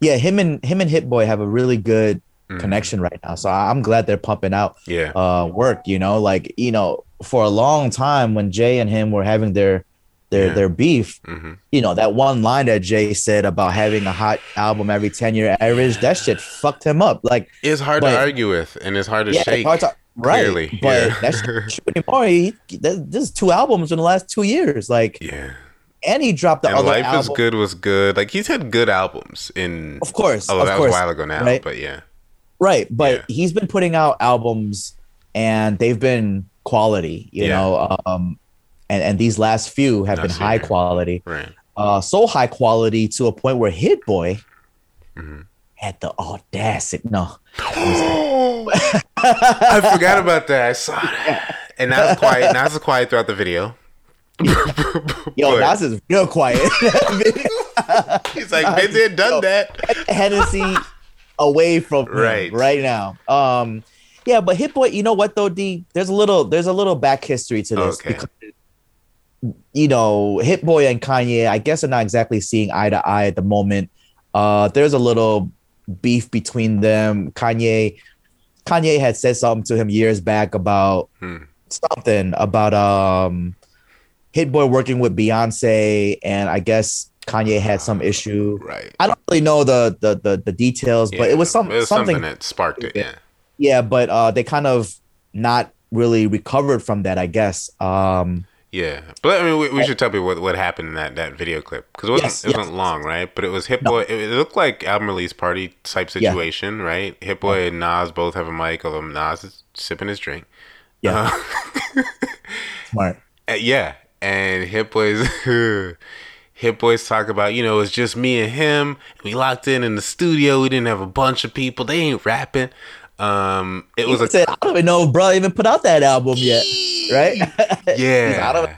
Speaker 1: yeah, him and him and Hit Boy have a really good
Speaker 2: Mhm.
Speaker 1: connection right now. So I'm glad they're pumping out
Speaker 2: Yeah,
Speaker 1: uh work you know like you know for a long time when jay and him were having their their
Speaker 2: Yeah.
Speaker 1: their beef
Speaker 2: hmm
Speaker 1: you know that one line that jay said about having a hot album every 10 year average that shit fucked him up like
Speaker 2: it's hard
Speaker 1: but-
Speaker 2: to argue with, and it's hard to
Speaker 1: yeah
Speaker 2: shake.
Speaker 1: hard to- right
Speaker 2: clearly,
Speaker 1: but
Speaker 2: yeah.
Speaker 1: that's true anymore he, that, this is two albums in the last two years like
Speaker 2: Yeah,
Speaker 1: and he dropped the
Speaker 2: and
Speaker 1: other
Speaker 2: Life
Speaker 1: album
Speaker 2: is Good was good. Like he's had good albums in.
Speaker 1: of course
Speaker 2: Oh,
Speaker 1: of
Speaker 2: that
Speaker 1: course
Speaker 2: was a while ago now,
Speaker 1: right?
Speaker 2: but yeah,
Speaker 1: right but
Speaker 2: Yeah.
Speaker 1: he's been putting out albums and they've been quality you
Speaker 2: Yeah.
Speaker 1: know um and and these last few have
Speaker 2: Now
Speaker 1: been high quality
Speaker 2: right.
Speaker 1: uh so high quality to a point where hit boy
Speaker 2: Mhm.
Speaker 1: had the audacity no
Speaker 2: I forgot about that. I saw that, and that's quiet. Nas is quiet throughout the video.
Speaker 1: Yo Nas is real quiet
Speaker 2: he's like, been there, done
Speaker 1: Yo.
Speaker 2: that.
Speaker 1: Hennessy away from
Speaker 2: Right.
Speaker 1: right now um yeah but hit boy you know what though d there's a little there's a little back history to this
Speaker 2: Okay.
Speaker 1: because you know hit boy and kanye i guess are not exactly seeing eye to eye at the moment uh there's a little beef between them kanye kanye had said something to him years back about
Speaker 2: Hmm.
Speaker 1: something about um hit boy working with beyonce and i guess kanye had some issue
Speaker 2: Right.
Speaker 1: I don't really know the the the, the details, but it was some
Speaker 2: It was
Speaker 1: something,
Speaker 2: something that sparked it. Yeah.
Speaker 1: Yeah, but uh, they kind of not really recovered from that, I guess. Um,
Speaker 2: Yeah, but I mean, we, we should tell people what, what happened in that, that video clip because it wasn't
Speaker 1: Yes,
Speaker 2: it wasn't
Speaker 1: yes.
Speaker 2: long, right? But it was Hit
Speaker 1: No.
Speaker 2: Boy. It, looked like album release party type
Speaker 1: Yeah.
Speaker 2: situation, right? Hit Boy and Nas both have a mic, although Nas is sipping his drink.
Speaker 1: Yeah.
Speaker 2: Uh,
Speaker 1: smart.
Speaker 2: Uh, yeah, and Hit Boys, Hit Boys talk about you know it's just me and him. We locked in in the studio. We didn't have a bunch of people. They ain't rapping. Um, it was
Speaker 1: He
Speaker 2: a
Speaker 1: said, I don't even know if bro even put out that album yet, right?
Speaker 2: Yeah.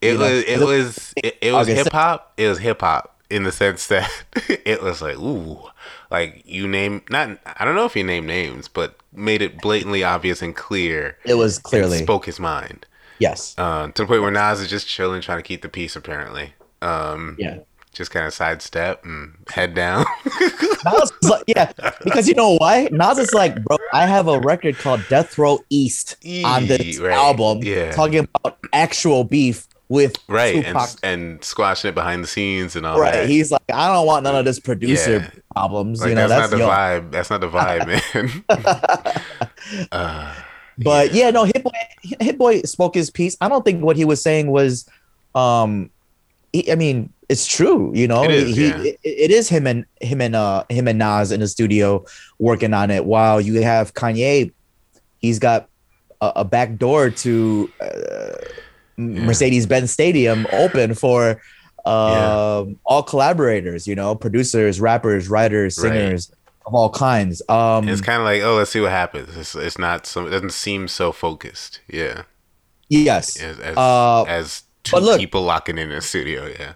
Speaker 2: It
Speaker 1: you
Speaker 2: was it was it, it was hip hop. It was hip hop in the sense that it was like ooh, like you name not I don't know if he named names, but made it blatantly obvious and clear.
Speaker 1: it was clearly
Speaker 2: spoke his mind.
Speaker 1: Yes.
Speaker 2: Uh, to the point where Nas is just chilling, trying to keep the peace. Apparently, um,
Speaker 1: Yeah.
Speaker 2: just kind of sidestep and head down.
Speaker 1: Nas like, yeah, because you know why? Nas is like, bro, I have a record called Death Row East on this
Speaker 2: Right,
Speaker 1: album,
Speaker 2: yeah.
Speaker 1: talking about actual beef with
Speaker 2: right, and
Speaker 1: Tupac.
Speaker 2: and squashing it behind the scenes and all
Speaker 1: right.
Speaker 2: that.
Speaker 1: He's like, I don't want none of this producer
Speaker 2: Yeah.
Speaker 1: problems.
Speaker 2: like
Speaker 1: you know,
Speaker 2: that's,
Speaker 1: that's,
Speaker 2: not the vibe. That's not the vibe, man. uh,
Speaker 1: But yeah, no, Hit Boy, Hit Boy spoke his piece. I don't think what he was saying was, um, he, I mean, it's true. You know,
Speaker 2: It is,
Speaker 1: he,
Speaker 2: yeah.
Speaker 1: it, it is him and him and uh him and Nas in the studio working on it. While you have Kanye, he's got a, a back door to uh, Mercedes Benz Stadium open for um, all collaborators. You know, producers, rappers, writers,
Speaker 2: Right.
Speaker 1: Of all kinds. Um,
Speaker 2: It's kind of like, oh, let's see what happens. It's, it's not so. It doesn't seem so focused. Yeah,
Speaker 1: yes,
Speaker 2: as as,
Speaker 1: Uh,
Speaker 2: as two
Speaker 1: look-
Speaker 2: people locking in a studio. Yeah,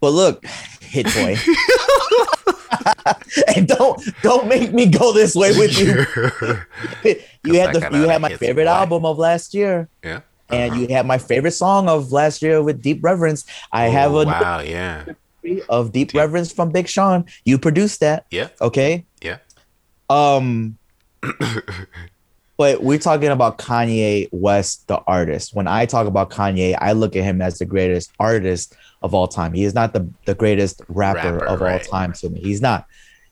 Speaker 1: but look, Hit Boy. and don't don't make me go this way with you. you had the you had my favorite
Speaker 2: Boy.
Speaker 1: album of last year,
Speaker 2: yeah.
Speaker 1: and
Speaker 2: Uh-huh.
Speaker 1: you had my favorite song of last year with Deep Reverence. I
Speaker 2: Oh,
Speaker 1: have a
Speaker 2: wow. Yeah,
Speaker 1: of Deep Reverence from Big Sean. You produced that,
Speaker 2: yeah,
Speaker 1: okay?
Speaker 2: yeah.
Speaker 1: Um, but we're talking about Kanye West, the artist. When I talk about Kanye, I look at him as the greatest artist of all time. He is not the, the greatest rapper,
Speaker 2: Rapper,
Speaker 1: of all time to me. He's not.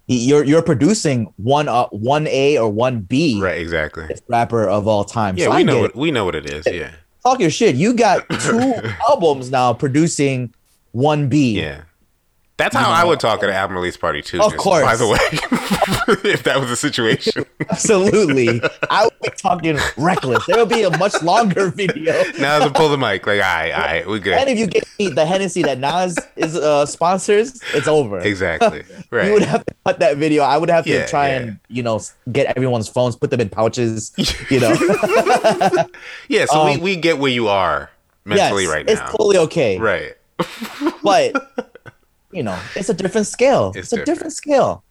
Speaker 1: He, you're you're producing one uh, one A or one B
Speaker 2: Right. Exactly.
Speaker 1: rapper of all time.
Speaker 2: Yeah,
Speaker 1: So
Speaker 2: we know what we know what it is. Yeah,
Speaker 1: Talk your shit. You got two albums now producing one B.
Speaker 2: yeah. That's how I would talk at an album release party too.
Speaker 1: Of course.
Speaker 2: By the way, if that was the situation.
Speaker 1: Absolutely. I would be talking reckless. There would be a much longer video.
Speaker 2: now to pull the mic, like, all right, all right, we
Speaker 1: And
Speaker 2: good.
Speaker 1: And if you get me the Hennessy that Nas is uh, sponsors, it's over.
Speaker 2: Exactly. Right.
Speaker 1: You would have to cut that video. I would have to
Speaker 2: Yeah,
Speaker 1: try
Speaker 2: yeah.
Speaker 1: and you know get everyone's phones, put them in pouches. You know,
Speaker 2: yeah. So
Speaker 1: um,
Speaker 2: we, we get where you are mentally
Speaker 1: yes,
Speaker 2: right
Speaker 1: it's totally okay.
Speaker 2: right.
Speaker 1: But you know, it's a different scale.
Speaker 2: It's
Speaker 1: It's, a
Speaker 2: different.
Speaker 1: different scale.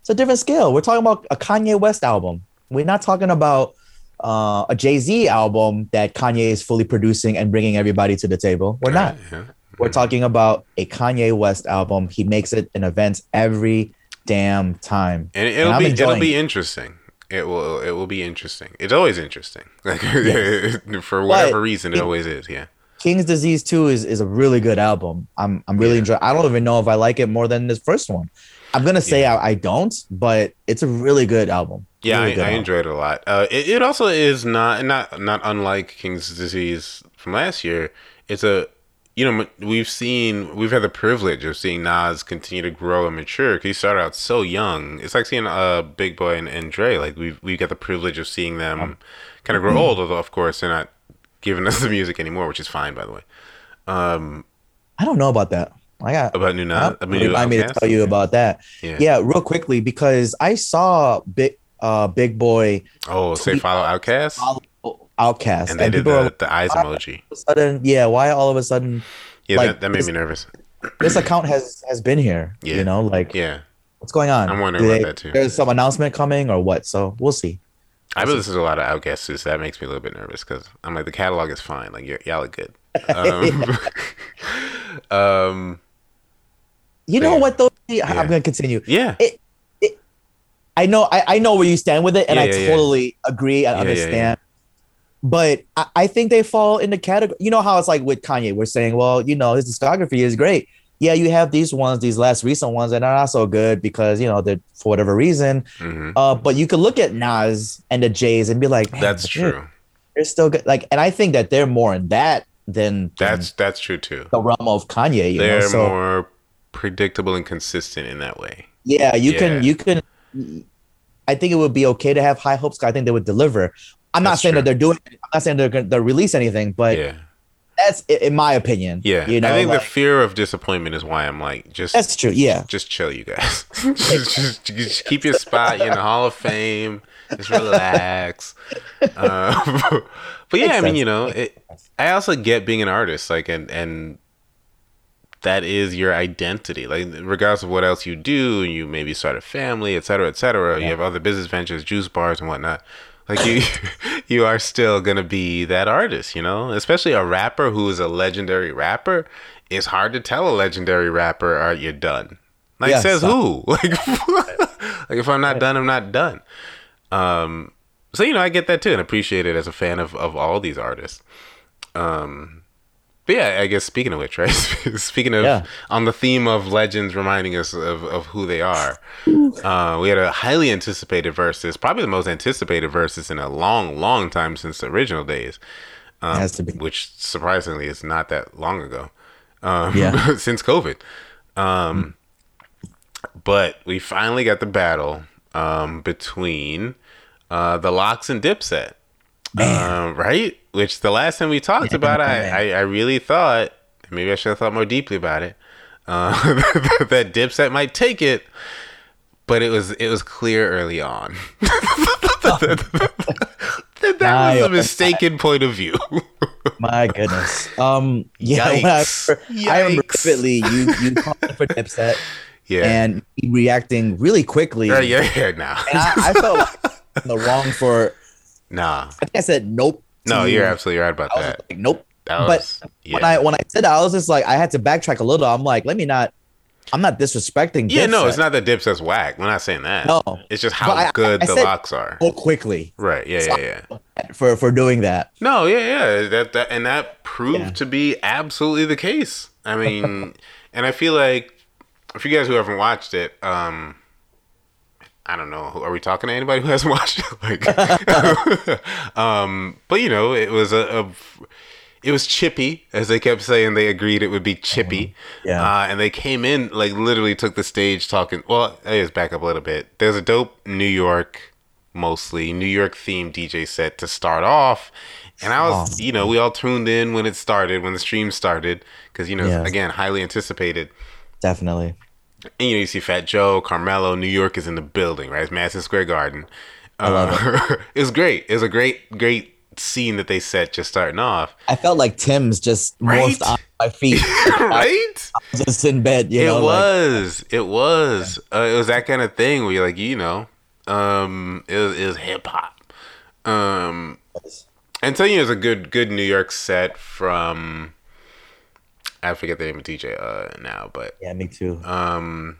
Speaker 1: It's a different scale. We're talking about a Kanye West album. We're not talking about uh, a Jay Z album that Kanye is fully producing and bringing everybody to the table. We're not.
Speaker 2: Yeah.
Speaker 1: We're talking about a Kanye West album. He makes it an event every damn time.
Speaker 2: And it'll
Speaker 1: I'm
Speaker 2: be it'll be interesting. It will it will be interesting. It's always interesting. Like for whatever reason, it
Speaker 1: it-
Speaker 2: always is. Yeah.
Speaker 1: King's Disease 2 is, is a really good album. I'm I'm really
Speaker 2: Yeah.
Speaker 1: enjoying I don't even know if I like it more than this first one. I'm gonna say I, I don't, but it's a really good album.
Speaker 2: Yeah,
Speaker 1: Really
Speaker 2: I,
Speaker 1: good
Speaker 2: I
Speaker 1: album.
Speaker 2: enjoyed it a lot. Uh, it, it also is not not not unlike King's Disease from last year. It's a you know we've seen we've had the privilege of seeing Nas continue to grow and mature. 'cause he started out so young. It's like seeing uh Big Boi and, and Dre. Like we've we got the privilege of seeing them kind of grow old. Although of course they're not giving us the music anymore, which is fine by the way. Um,
Speaker 1: I don't know about that. I got
Speaker 2: about new Nas, I mean,
Speaker 1: remind me to tell you about that.
Speaker 2: Yeah.
Speaker 1: Yeah, real quickly because I saw Big uh Big Boi
Speaker 2: Oh, say follow OutKast,
Speaker 1: follow OutKast,
Speaker 2: and they did
Speaker 1: people are
Speaker 2: the, the eyes emoji.
Speaker 1: all of a sudden, yeah, why all of a sudden
Speaker 2: Yeah,
Speaker 1: like,
Speaker 2: that, that made me nervous.
Speaker 1: this account has has been here?
Speaker 2: Yeah.
Speaker 1: You know, like
Speaker 2: Yeah.
Speaker 1: what's going on?
Speaker 2: I'm wondering about that, too.
Speaker 1: There's some announcement coming or what? So we'll see.
Speaker 2: I believe this is a lot of outcasts, so that makes me a little bit nervous because I'm like the catalog is fine, like y- y'all are good. Um, um,
Speaker 1: You know
Speaker 2: Yeah.
Speaker 1: what though? I-
Speaker 2: Yeah.
Speaker 1: I'm gonna continue.
Speaker 2: yeah,
Speaker 1: It- I know I, I know where you stand with it, and
Speaker 2: Yeah,
Speaker 1: I totally agree and
Speaker 2: Yeah, yeah, yeah.
Speaker 1: understand. But I, I think they fall in the category. You know how it's like with Kanye, we're saying, well, you know, his discography is great. Yeah, you have these ones, these last recent ones, and they're not so good because you know they're for whatever reason.
Speaker 2: hmm
Speaker 1: Uh, but you could look at Nas and the Jays and be like, "Man,
Speaker 2: that's true.
Speaker 1: They're still good. Like, and I think that they're more in that than, than
Speaker 2: That's that's true too.
Speaker 1: the realm of Kanye. You
Speaker 2: They're
Speaker 1: know, so
Speaker 2: more predictable and consistent in that way.
Speaker 1: yeah, you
Speaker 2: Yeah.
Speaker 1: can you can. I think it would be okay to have high hopes. I think they would deliver. I'm not
Speaker 2: That's
Speaker 1: saying
Speaker 2: true.
Speaker 1: that they're doing. I'm not saying they're going to release anything, but
Speaker 2: yeah,
Speaker 1: that's in my opinion.
Speaker 2: yeah.
Speaker 1: you know,
Speaker 2: I think
Speaker 1: like,
Speaker 2: the fear of disappointment is why I'm like, just
Speaker 1: that's true. Yeah,
Speaker 2: just chill, you guys. just, just, just keep your spot. You're in the Hall of Fame. Just relax. Uh, but yeah,
Speaker 1: Makes
Speaker 2: I mean,
Speaker 1: sense.
Speaker 2: you know, it, I also get being an artist, like, and and that is your identity. Like, regardless of what else you do, you maybe start a family, et cetera, et cetera. You have other business ventures, juice bars, and whatnot. Like you, you are still gonna be that artist, you know. Especially a rapper who is a legendary rapper. It's hard to tell a legendary rapper, "Are you done?" Like
Speaker 1: Yeah,
Speaker 2: says who? Like, like if I'm not done, I'm not done. Um, so you know, I get that too, and appreciate it as a fan of of all these artists. Um, but yeah, I guess speaking of which, right? speaking of
Speaker 1: Yeah.
Speaker 2: on the theme of legends reminding us of, of who they are, uh, we had a highly anticipated Verzuz, probably the most anticipated Verzuz in a long, long time since the original days. Um,
Speaker 1: Has to be.
Speaker 2: which surprisingly is not that long ago. Um,
Speaker 1: Yeah.
Speaker 2: since COVID. Um, but we finally got the battle um, between uh, the LOX and Dipset. Um, right? Which the last time we talked about, I. I, I really thought, maybe I should have thought more deeply about it, uh, that Dipset might take it, but it was it was clear early on. that that was a mistaken point of view.
Speaker 1: My goodness. Um. Yeah. I,
Speaker 2: Yikes.
Speaker 1: remember, I remember vividly you you called for Dipset
Speaker 2: yeah.
Speaker 1: and reacting really quickly.
Speaker 2: yeah, yeah, yeah, now.
Speaker 1: And I, I felt like the wrong for.
Speaker 2: Nah.
Speaker 1: I think I said nope.
Speaker 2: No,
Speaker 1: you.
Speaker 2: you're absolutely right about
Speaker 1: I was
Speaker 2: that.
Speaker 1: like nope.
Speaker 2: That
Speaker 1: but
Speaker 2: was,
Speaker 1: When. I when I said that, I was just like I had to backtrack a little. I'm like, let me not. I'm not disrespecting.
Speaker 2: Yeah, no, it's not that Dipset's whack. We're not saying that.
Speaker 1: No.
Speaker 2: It's just how
Speaker 1: I- I-
Speaker 2: good
Speaker 1: I
Speaker 2: the LOX are.
Speaker 1: Oh, quickly
Speaker 2: Right. Yeah,
Speaker 1: So-
Speaker 2: yeah, yeah.
Speaker 1: for for doing that.
Speaker 2: No, yeah, yeah. That that and that proved
Speaker 1: Yeah.
Speaker 2: to be absolutely the case. I mean, and I feel like if you guys who haven't watched it, um I don't know. Are we talking to anybody who hasn't watched it? Like, um, but you know, it was a, a, it was chippy, as they kept saying. They agreed it would be chippy.
Speaker 1: Yeah.
Speaker 2: Uh, and they came in like literally took the stage talking. Well, I just back up a little bit. There's a dope New York, mostly New York themed DJ set to start off. And I was,
Speaker 1: Oh.
Speaker 2: you know, we all tuned in when it started, when the stream started, because you know,
Speaker 1: Yeah.
Speaker 2: again, highly anticipated.
Speaker 1: Definitely.
Speaker 2: And you know, you see Fat Joe, Carmelo, New York is in the building, right? It's Madison Square Garden. I
Speaker 1: love
Speaker 2: it. it was great. It was a great, great scene that they set just starting off.
Speaker 1: I felt like Tim's just
Speaker 2: Right?
Speaker 1: morphed on my feet,
Speaker 2: right?
Speaker 1: just in bed. You
Speaker 2: it
Speaker 1: know, like,
Speaker 2: was. it was. Uh, it was that kind of thing where you're like, you know, um, it was, was hip hop. Um, and so you know, it's a good, good New York set from. I forget the name of DJ uh, now, but
Speaker 1: yeah, me too.
Speaker 2: um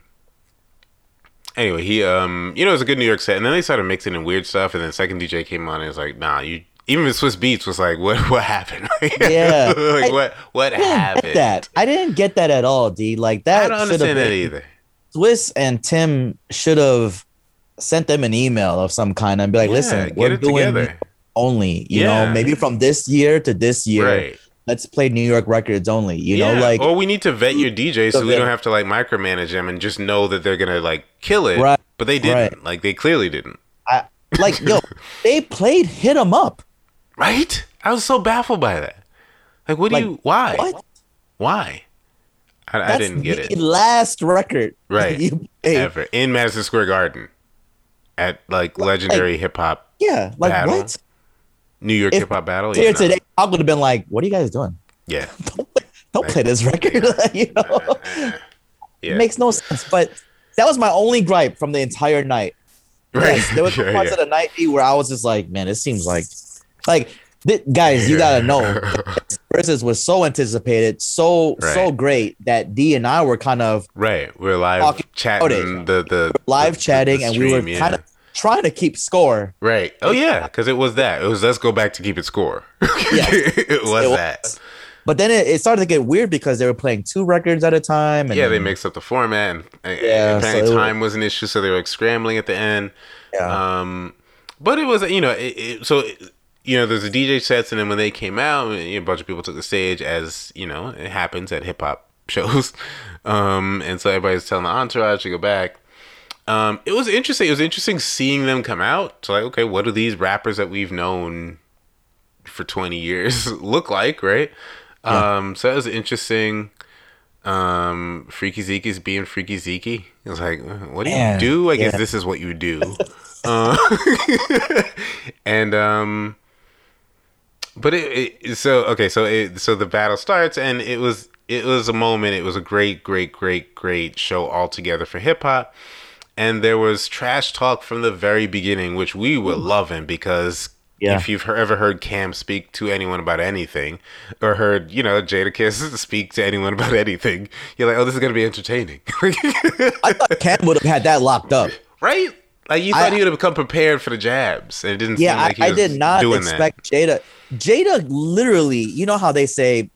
Speaker 2: anyway he um you know it was a good new york set and then they started mixing in weird stuff and then second dj came on and was like nah you even Swizz Beatz was like what what happened
Speaker 1: Yeah.
Speaker 2: like
Speaker 1: I-
Speaker 2: what what
Speaker 1: I didn't
Speaker 2: happened
Speaker 1: get that. I didn't get that at all, D. Like that.
Speaker 2: i don't understand that either
Speaker 1: Swizz and Tim should have sent them an email of some kind and be like,
Speaker 2: Yeah,
Speaker 1: "Listen, we're
Speaker 2: it
Speaker 1: doing
Speaker 2: together
Speaker 1: only. You
Speaker 2: Yeah.
Speaker 1: know, maybe from this year to this year,
Speaker 2: right
Speaker 1: let's play New York records only. You
Speaker 2: yeah.
Speaker 1: know, like
Speaker 2: or we need to vet your dj so we don't have to like micromanage them and just know that they're gonna like kill it
Speaker 1: Right,
Speaker 2: but they didn't
Speaker 1: right.
Speaker 2: like they clearly didn't
Speaker 1: I, like yo, they played hit 'em up.
Speaker 2: right i was so baffled by that like what do
Speaker 1: Like,
Speaker 2: you why
Speaker 1: What?
Speaker 2: why I, I didn't get
Speaker 1: the
Speaker 2: it
Speaker 1: Last record,
Speaker 2: Right. Ever in Madison Square Garden at like legendary hip hop
Speaker 1: Yeah, like
Speaker 2: Battle.
Speaker 1: what?
Speaker 2: New York hip hop battle.
Speaker 1: Here
Speaker 2: Yeah, no.
Speaker 1: today, I would have been like, "What are you guys doing?
Speaker 2: yeah,
Speaker 1: Don't play this record." you know,
Speaker 2: yeah,
Speaker 1: it makes no sense. But that was my only gripe from the entire night.
Speaker 2: right.
Speaker 1: Yes, there was
Speaker 2: yeah,
Speaker 1: parts
Speaker 2: yeah.
Speaker 1: of the night D, where I was just like, man, it seems like, like, th- guys, you gotta know, Verzuz was so anticipated, so so great that D and I were kind of
Speaker 2: right. We're live chatting the the
Speaker 1: live
Speaker 2: the- the-
Speaker 1: chatting,
Speaker 2: the
Speaker 1: and we were kind of trying to keep score.
Speaker 2: right. Oh yeah, because it was that. It was let's go back to keep it score.
Speaker 1: Yes.
Speaker 2: it was
Speaker 1: It
Speaker 2: that.
Speaker 1: was. But then it, it started to get weird because they were playing two records at a time. And
Speaker 2: Yeah, they mixed up the format. And, and
Speaker 1: Yeah,
Speaker 2: apparently
Speaker 1: so
Speaker 2: time was an issue, so they were like scrambling at the end.
Speaker 1: Yeah.
Speaker 2: Um, but it was you know it, it, so you know there's a DJ sets, and then when they came out, a bunch of people took the stage as you know it happens at hip hop shows. Um, and so everybody's telling the entourage to go back. Um, it was interesting. It was interesting seeing them come out. So like, okay, what do these rappers that we've known for 20 years look like, right? Um, so that was interesting. Um, Freaky Zeke is being Freaky Zeke. It was like, what do
Speaker 1: Man,
Speaker 2: you do? I guess this is what you do. uh, and um, but it, it so okay. So it so the battle starts, and it was it was a moment. It was a great, great, great, great show altogether for hip hop. And there was trash talk from the very beginning, which we were mm. loving because
Speaker 1: Yeah.
Speaker 2: if you've ever heard Cam speak to anyone about anything, or heard you know Jadakiss speak to anyone about anything, you're like, oh, this is gonna be entertaining,
Speaker 1: I thought Cam would have had that locked up.
Speaker 2: right? Like you
Speaker 1: I-
Speaker 2: thought he would have become prepared for the jabs, and it didn't
Speaker 1: Yeah,
Speaker 2: seem like he
Speaker 1: I, I did not expect Jada. Jada literally, you know how they say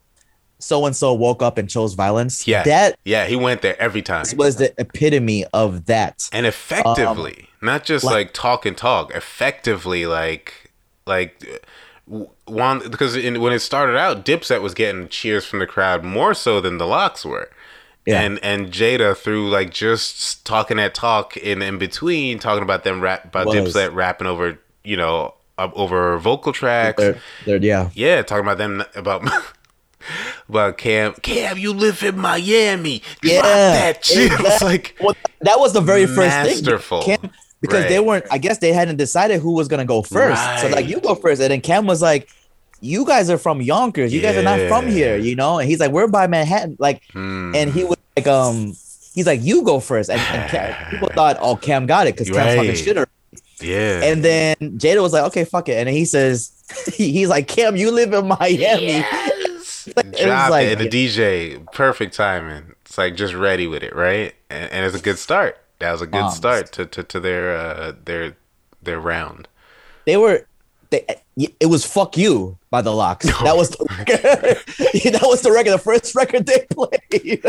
Speaker 1: so and so woke up and chose violence?
Speaker 2: Yeah,
Speaker 1: That
Speaker 2: yeah, he went there every time.
Speaker 1: was the epitome of that.
Speaker 2: and effectively um, not just like,
Speaker 1: like-
Speaker 2: talk and talk effectively like like one because in, when it started out dipset was getting cheers from the crowd more so than the LOX were
Speaker 1: Yeah.
Speaker 2: and and jada through like just talking that talk in in between talking about them rap about
Speaker 1: Was.
Speaker 2: dipset rapping over you know over vocal tracks.
Speaker 1: They're, they're, yeah.
Speaker 2: Yeah, talking about them about about Cam. Cam, you live in Miami.
Speaker 1: Yeah,
Speaker 2: that shit.
Speaker 1: exactly.
Speaker 2: It's like
Speaker 1: Well, that was the very first
Speaker 2: Masterful.
Speaker 1: thing. Cam, because they weren't. I guess they hadn't decided who was gonna go first. So like, you go first, and then Cam was like, "You guys are from Yonkers. You guys are not from here, you know." And he's like, "We're by Manhattan." Like,
Speaker 2: hmm.
Speaker 1: and he was like, "Um." He's like, you go first, and, and Cam, people thought, "Oh, Cam got it because Cam's fucking
Speaker 2: Right.
Speaker 1: shit already."
Speaker 2: yeah,
Speaker 1: And then Jada was like, okay, fuck it. And he says, he's like, Cam, you live in Miami.
Speaker 2: Yes.
Speaker 1: It was
Speaker 2: Drop
Speaker 1: like-
Speaker 2: it. And the DJ, perfect timing. It's like just ready with it, right? And, and it's a good start. That was a good
Speaker 1: Bombs.
Speaker 2: start to, to, to their uh their their round.
Speaker 1: They were, they, it was fuck you by the LOX. That was the record. that was the record, the first record they played.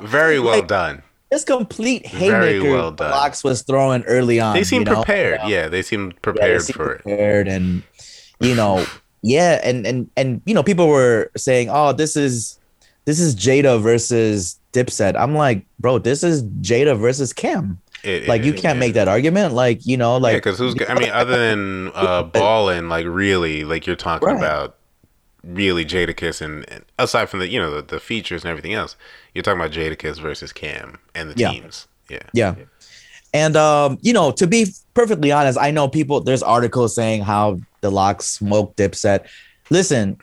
Speaker 2: Very well
Speaker 1: Like,
Speaker 2: done.
Speaker 1: This complete haymaker
Speaker 2: well.
Speaker 1: LOX was throwing early on.
Speaker 2: They seemed
Speaker 1: you know?
Speaker 2: prepared.
Speaker 1: Yeah.
Speaker 2: They seemed
Speaker 1: Yeah, they
Speaker 2: prepared
Speaker 1: seemed
Speaker 2: for it.
Speaker 1: prepared and you know yeah and and and you know people were saying oh this is this is jada versus dipset i'm like bro this is jada versus cam
Speaker 2: It-
Speaker 1: like you can't
Speaker 2: yeah.
Speaker 1: make that argument like you know like
Speaker 2: because who's? I mean, other than uh, ballin, like really, like you're talking
Speaker 1: Right.
Speaker 2: about really Jadakiss and, and aside from the you know the, the features and everything else, you're talking about Jadakiss versus Cam and the
Speaker 1: Yeah.
Speaker 2: teams. Yeah.
Speaker 1: yeah and um you know to be perfectly honest i know people there's articles saying how the LOX smoke dipset listen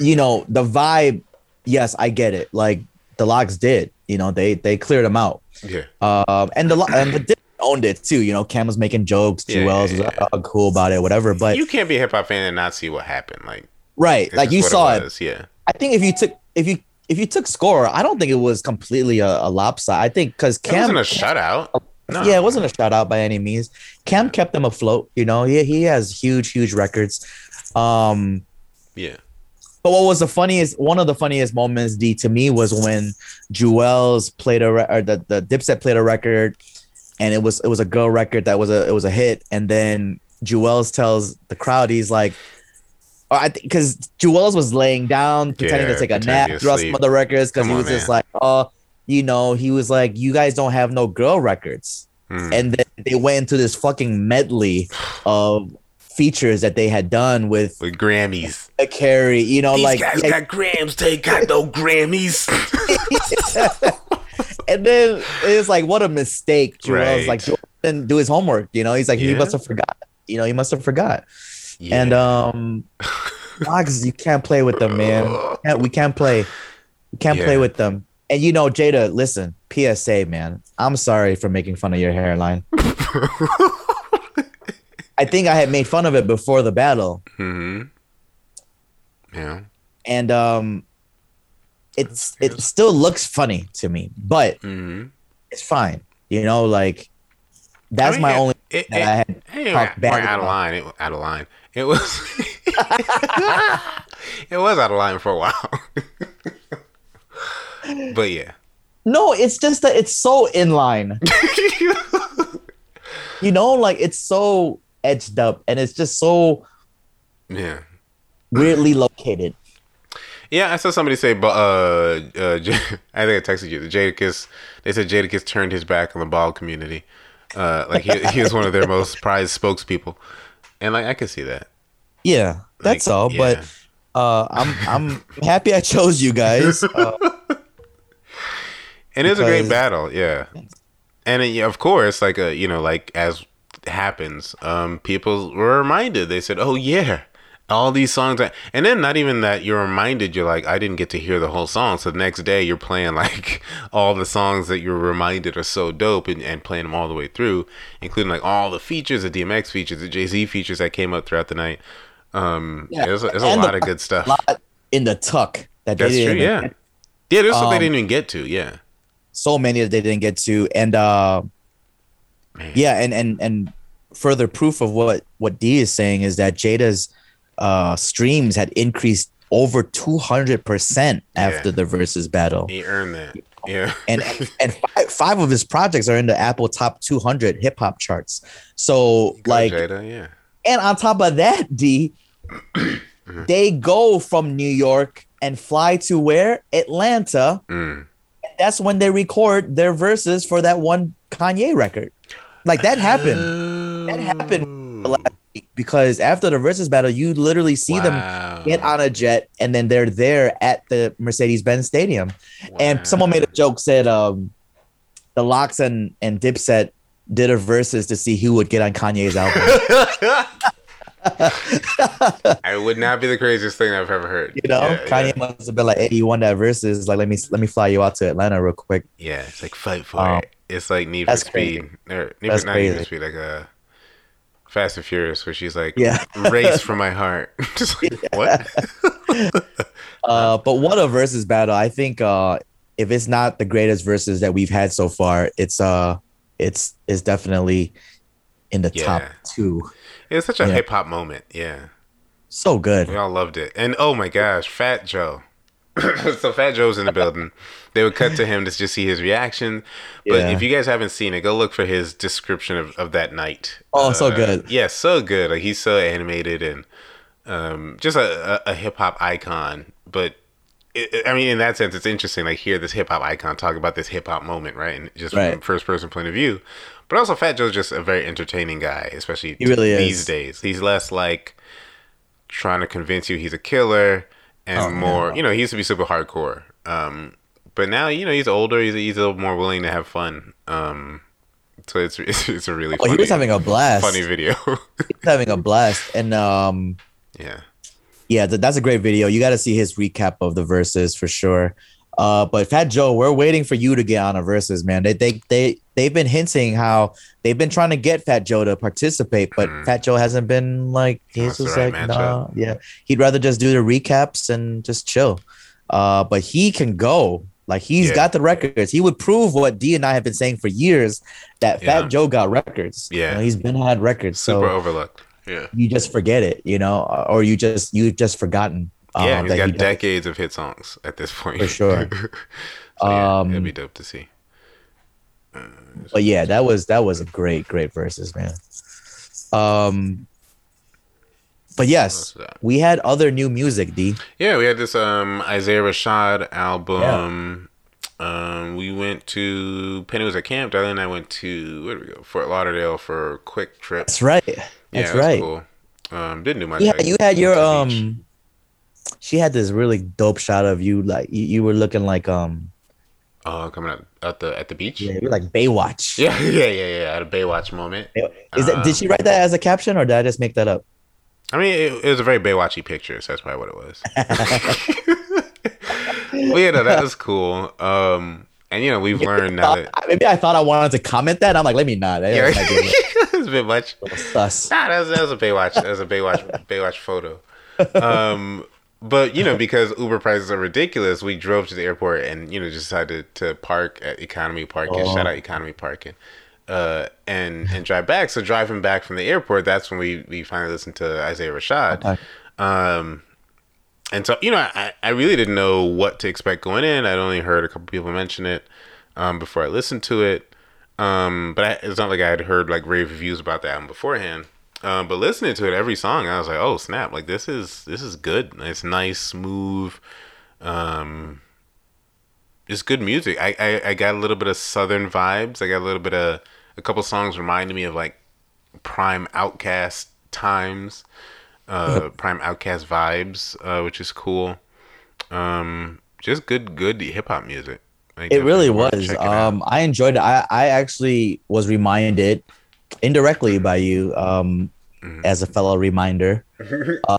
Speaker 1: you know the vibe yes i get it like the LOX did you know they they cleared them out
Speaker 2: Yeah.
Speaker 1: Um, and the and the Dip owned it too. You know, Cam was making jokes.
Speaker 2: Yeah,
Speaker 1: Juelz
Speaker 2: yeah,
Speaker 1: was uh, cool about it, whatever. But
Speaker 2: you can't be a hip hop fan and not see what happened. Like,
Speaker 1: right, like you saw it,
Speaker 2: was. Yeah.
Speaker 1: I think if you took if you if you took score, I don't think it was completely a, a lopside. I think because
Speaker 2: It
Speaker 1: Cam,
Speaker 2: wasn't a shutout. No.
Speaker 1: yeah, it wasn't a shutout by any means. Cam kept them afloat. You know, he he has huge huge records. Um,
Speaker 2: Yeah.
Speaker 1: But what was the funniest? One of the funniest moments, D, to me, was when Juelz played a re- or the the Dipset played a record, and it was it was a girl record that was a it was a hit, and then Juelz tells the crowd he's like, or I think because Juelz was laying down pretending
Speaker 2: Yeah,
Speaker 1: to take a nap throughout some of the records because he was just like, oh, you know, he was like, you guys don't have no girl records,
Speaker 2: Mm.
Speaker 1: and then they went into this fucking medley of features that they had done with
Speaker 2: With Grammys.
Speaker 1: a carry, you know,
Speaker 2: These
Speaker 1: like
Speaker 2: guys
Speaker 1: yeah,
Speaker 2: got grams. They got no Grammys.
Speaker 1: and then it's like what a mistake. Juelz
Speaker 2: Right.
Speaker 1: like Joel didn't do his homework. You know, he's like he must have forgot. You know, he must have forgot.
Speaker 2: Yeah.
Speaker 1: And um, LOX, you can't play with them, man. Can't- we can't play. We can't play with them. And you know, Jada, listen, PSA, man. I'm sorry for making fun of your hairline. I think I had made fun of it before the battle,
Speaker 2: hmm Yeah.
Speaker 1: and um, it's it still looks funny to me, but
Speaker 2: hmm
Speaker 1: it's fine. You know, like that's
Speaker 2: I mean,
Speaker 1: my
Speaker 2: it-
Speaker 1: only
Speaker 2: It,
Speaker 1: that
Speaker 2: it,
Speaker 1: I had
Speaker 2: Anyway,
Speaker 1: talked bad
Speaker 2: out of line. It, was out of line. It was. it was out of line for a while. but yeah.
Speaker 1: No, it's just that it's so in line. you know, like it's so edged up and it's just so
Speaker 2: yeah.
Speaker 1: weirdly located.
Speaker 2: Yeah, I saw somebody say, but uh, uh, J- I think I texted you. The Jadakiss, they said Jadakiss turned his back on the ball community. Uh, like he, he was one of their most prized spokespeople, and like I could see that.
Speaker 1: Yeah, that's
Speaker 2: Like,
Speaker 1: all.
Speaker 2: yeah.
Speaker 1: But uh, I'm I'm happy I chose you guys. Uh,
Speaker 2: And it's a great battle, yeah. And it, of course, like uh, you know, like as happens, um, people were reminded. They said, "Oh yeah, all these songs," are-" and then not even that you're reminded. You're like, I didn't get to hear the whole song, so the next day you're playing like all the songs that you're reminded are so dope, and, and playing them all the way through, including like all the features, the DMX features, the Jay Z features that came up throughout the night. Um,
Speaker 1: Yeah,
Speaker 2: there's a, there's a
Speaker 1: and the-
Speaker 2: lot of good stuff.
Speaker 1: lot in the tuck that
Speaker 2: That's
Speaker 1: they
Speaker 2: true, yeah. Yeah, there's stuff they
Speaker 1: Um,
Speaker 2: didn't even get to. Yeah,
Speaker 1: so many that they didn't get to and uh
Speaker 2: Man.
Speaker 1: yeah and and and further proof of what what d is saying is that jada's uh streams had increased over 200% after
Speaker 2: Yeah.
Speaker 1: the Verzuz battle
Speaker 2: he earned that. Yeah,
Speaker 1: and and five, five of his projects are in the apple top 200 hip-hop charts so
Speaker 2: Go,
Speaker 1: like
Speaker 2: Jada, yeah.
Speaker 1: and on top of that d they go from new york and fly to where atlanta
Speaker 2: Mm.
Speaker 1: That's when they record their verses for that one Kanye record. Like that happened. That happened. because after the Verzuz battle, you literally see them get on a jet and then they're there at the Mercedes-Benz Stadium. And someone made a joke said um the LOX and and Dipset did a Verzuz to see who would get on Kanye's album.
Speaker 2: I would not be the craziest thing I've ever heard.
Speaker 1: You know,
Speaker 2: yeah,
Speaker 1: Kanye
Speaker 2: yeah.
Speaker 1: must have been like, "Hey, you won that Verzuz? Like, let me let me fly you out to Atlanta real quick."
Speaker 2: Yeah, it's like fight for
Speaker 1: Um,
Speaker 2: it. It's like Need for Speed, or Need
Speaker 1: That's
Speaker 2: for, not Need for. Speed, like a Fast and Furious, where she's like,
Speaker 1: Yeah.
Speaker 2: race for my heart. Just like, what?
Speaker 1: Uh, but what a Verzuz battle! I think uh, if it's not the greatest Verzuz that we've had so far, it's uh, it's it's definitely in the top two.
Speaker 2: It was such a
Speaker 1: Yeah.
Speaker 2: hip hop moment. Yeah,
Speaker 1: So good.
Speaker 2: we all loved it. And oh my gosh, Fat Joe. so Fat Joe's in the building. They would cut to him to just see his reaction. But
Speaker 1: Yeah.
Speaker 2: if you guys haven't seen it, go look for his description of, of that night.
Speaker 1: Oh, so good.
Speaker 2: Yeah, so good. Like he's so animated and um, just a, a, a hip hop icon. But it, I mean, in that sense, it's interesting. Like hear this hip hop icon talk about this hip hop moment, right? And just from
Speaker 1: Right.
Speaker 2: first person point of view. But also, Fat Joe's just a very entertaining guy, especially
Speaker 1: He really
Speaker 2: these
Speaker 1: is.
Speaker 2: days. He's less like trying to convince you he's a killer and
Speaker 1: Oh,
Speaker 2: more,
Speaker 1: no.
Speaker 2: you know, he used to be super hardcore. Um, but now, you know, he's older. He's, he's a little more willing to have fun. Um, so it's, it's, it's a really
Speaker 1: Oh,
Speaker 2: funny,
Speaker 1: he was having a blast.
Speaker 2: funny video.
Speaker 1: Having a blast, and um,
Speaker 2: yeah.
Speaker 1: yeah, th- that's a great video. You got to see his recap of the verses for sure. Uh, but Fat Joe, we're waiting for you to get on a Verzuz, man. They they they they've been hinting how they've been trying to get Fat Joe to participate, but
Speaker 2: Mhm.
Speaker 1: Fat Joe hasn't been like he's
Speaker 2: That's
Speaker 1: just
Speaker 2: right
Speaker 1: like
Speaker 2: matchup.
Speaker 1: nah, yeah. He'd rather just do the recaps and just chill. Uh, but he can go. Like he's
Speaker 2: Yeah.
Speaker 1: got the records. He would prove what D and I have been saying for years that
Speaker 2: Yeah.
Speaker 1: Fat Joe got records. You
Speaker 2: Yeah.
Speaker 1: know, he's been had records.
Speaker 2: Super
Speaker 1: so
Speaker 2: overlooked. Yeah.
Speaker 1: you just forget it, you know, or you just you've just forgotten.
Speaker 2: Yeah,
Speaker 1: um,
Speaker 2: he's got
Speaker 1: he does.
Speaker 2: decades of hit songs at this point.
Speaker 1: For sure.
Speaker 2: so, yeah,
Speaker 1: Um,
Speaker 2: it'd be dope to see.
Speaker 1: But yeah, that was that was a great great verses, man. Um, but yes, we had other new music. D.
Speaker 2: Yeah, we had this um Isaiah Rashad album. Um, we went to Penny was at camp. Darlene and I went to where did we go? Fort Lauderdale for a quick trip.
Speaker 1: That's right.
Speaker 2: yeah,
Speaker 1: That's
Speaker 2: was
Speaker 1: right.
Speaker 2: Cool. Um, didn't do much.
Speaker 1: Yeah, you had your um. She had this really dope shot of you, like you, you were looking like um,
Speaker 2: Oh, coming out at the at the beach.
Speaker 1: yeah, you're like Baywatch.
Speaker 2: yeah, yeah, yeah. yeah. At a Baywatch moment.
Speaker 1: Is that did she write that as a caption or did I just make that up?
Speaker 2: I mean, it, it was a very Baywatchy picture, so that's probably what it was. well, yeah, no, that was cool. Um, and you know, we've learned now that
Speaker 1: Maybe I thought I wanted to comment that. I'm like, let me not.
Speaker 2: yeah,
Speaker 1: Yeah,
Speaker 2: it's a bit much.
Speaker 1: sus.
Speaker 2: Nah, that was, that was a Baywatch. That was a Baywatch Baywatch photo. Um, but you know, because Uber prices are ridiculous, we drove to the airport and you know just decided to park at Economy Parking.
Speaker 1: Oh.
Speaker 2: Shout out Economy Parking. Uh, and and drive back. So driving back from the airport, that's when we we finally listened to Isaiah Rashad.
Speaker 1: Okay.
Speaker 2: Um, and so you know, I I really didn't know what to expect going in. I'd only heard a couple people mention it um, before I listened to it. Um, but I, it's not like I had heard like rave reviews about the album beforehand. Um, but listening to it, every song, I was like, "Oh snap! Like this is this is good. It's nice, smooth. Um, it's good music. I, I I got a little bit of southern vibes. I got a little bit of a couple songs reminded me of like prime OutKast times, uh, prime OutKast vibes, uh, which is cool. Um, just good good hip hop music. I
Speaker 1: It really was. Um, I enjoyed it. I, I actually was reminded indirectly by you, um,
Speaker 2: Mhm.
Speaker 1: as a fellow reminder. Uh,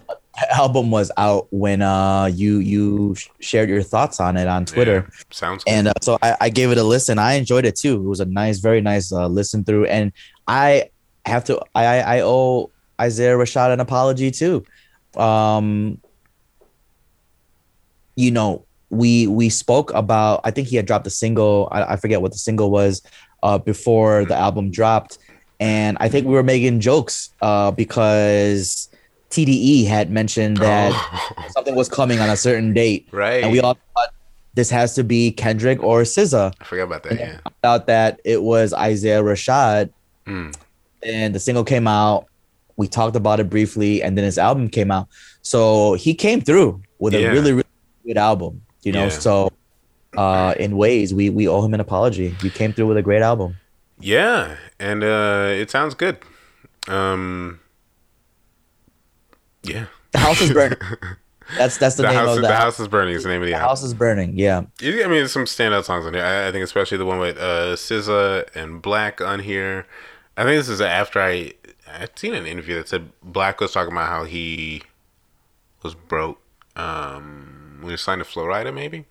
Speaker 1: album was out when uh you you sh- shared your thoughts on it on Twitter,
Speaker 2: Yeah, sounds good.
Speaker 1: and uh, so I, I gave it a listen. I enjoyed it too. It was a nice, very nice uh, listen through, and I have to. I I owe Isaiah Rashad an apology too. Um, you know, we we spoke about. I think he had dropped a single. I, I forget what the single was uh, before the album dropped, and I think we were making jokes uh, because TDE had mentioned that
Speaker 2: Oh,
Speaker 1: something was coming on a certain date,
Speaker 2: right.
Speaker 1: and we all thought this has to be Kendrick or SZA.
Speaker 2: I forgot about that. Yeah.
Speaker 1: That it was Isaiah Rashad,
Speaker 2: Mm.
Speaker 1: and the single came out. We talked about it briefly, and then his album came out. So he came through with
Speaker 2: Yeah.
Speaker 1: a really, really good album. You know,
Speaker 2: Yeah.
Speaker 1: so uh, in ways we we owe him an apology. You came through with a great album.
Speaker 2: Yeah, and uh, it sounds good. Um, Yeah.
Speaker 1: The house is burning. That's that's the,
Speaker 2: The
Speaker 1: name
Speaker 2: house,
Speaker 1: of
Speaker 2: is,
Speaker 1: the,
Speaker 2: the house is burning. Is the name of the
Speaker 1: The
Speaker 2: album.
Speaker 1: house is burning. Yeah.
Speaker 2: I mean, there's some standout songs on here. I, I think especially the one with uh, SZA and 6LACK on here. I think this is after I I'd seen an interview that said 6LACK was talking about how he was broke um, when he signed to Flo Rida, maybe.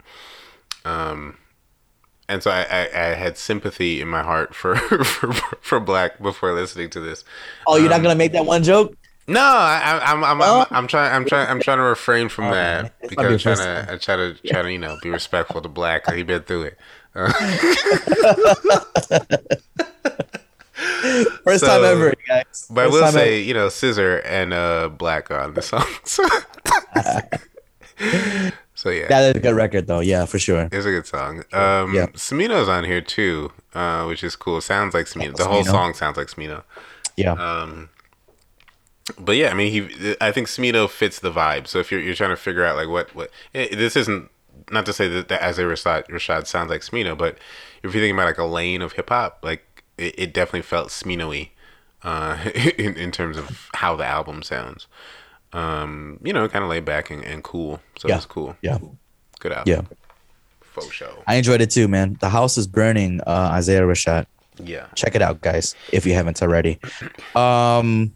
Speaker 2: Um, and so I, I, I had sympathy in my heart for, for for 6LACK before listening to this.
Speaker 1: Oh, you're not
Speaker 2: Um,
Speaker 1: gonna make that one joke?
Speaker 2: No, I, I- I'm I'm? I'm I'm trying I'm trying I'm trying to refrain from
Speaker 1: Oh,
Speaker 2: that
Speaker 1: man.
Speaker 2: Because I'm trying to I try to try to you know be respectful to 6LACK he been through it. Uh,
Speaker 1: First
Speaker 2: So-
Speaker 1: time ever, guys.
Speaker 2: but I will say you know SZA and uh Black are on the song. So, so yeah,
Speaker 1: that is a good record, though. Yeah, for sure.
Speaker 2: it's a good song. Um,
Speaker 1: Yeah.
Speaker 2: Smino's on here too, uh, which is cool. Sounds like Smino. The whole
Speaker 1: Smino.
Speaker 2: song sounds like Smino.
Speaker 1: Yeah.
Speaker 2: Um, but yeah, I mean, he. I think Smino fits the vibe. So if you're you're trying to figure out like what what eh, this isn't not to say that, that Isaiah Rashad, Rashad sounds like Smino, but if you're thinking about like a lane of hip hop, like it, it definitely felt Smino-y, uh, in in terms of how the album sounds. Um, you know, kind of laid back and, and cool. So
Speaker 1: Yeah.
Speaker 2: it's cool.
Speaker 1: yeah.
Speaker 2: Good album.
Speaker 1: Yeah.
Speaker 2: Faux show.
Speaker 1: I enjoyed it too, man. The house is burning. Uh, Isaiah Rashad.
Speaker 2: Yeah.
Speaker 1: Check it out, guys, if you haven't already. Um,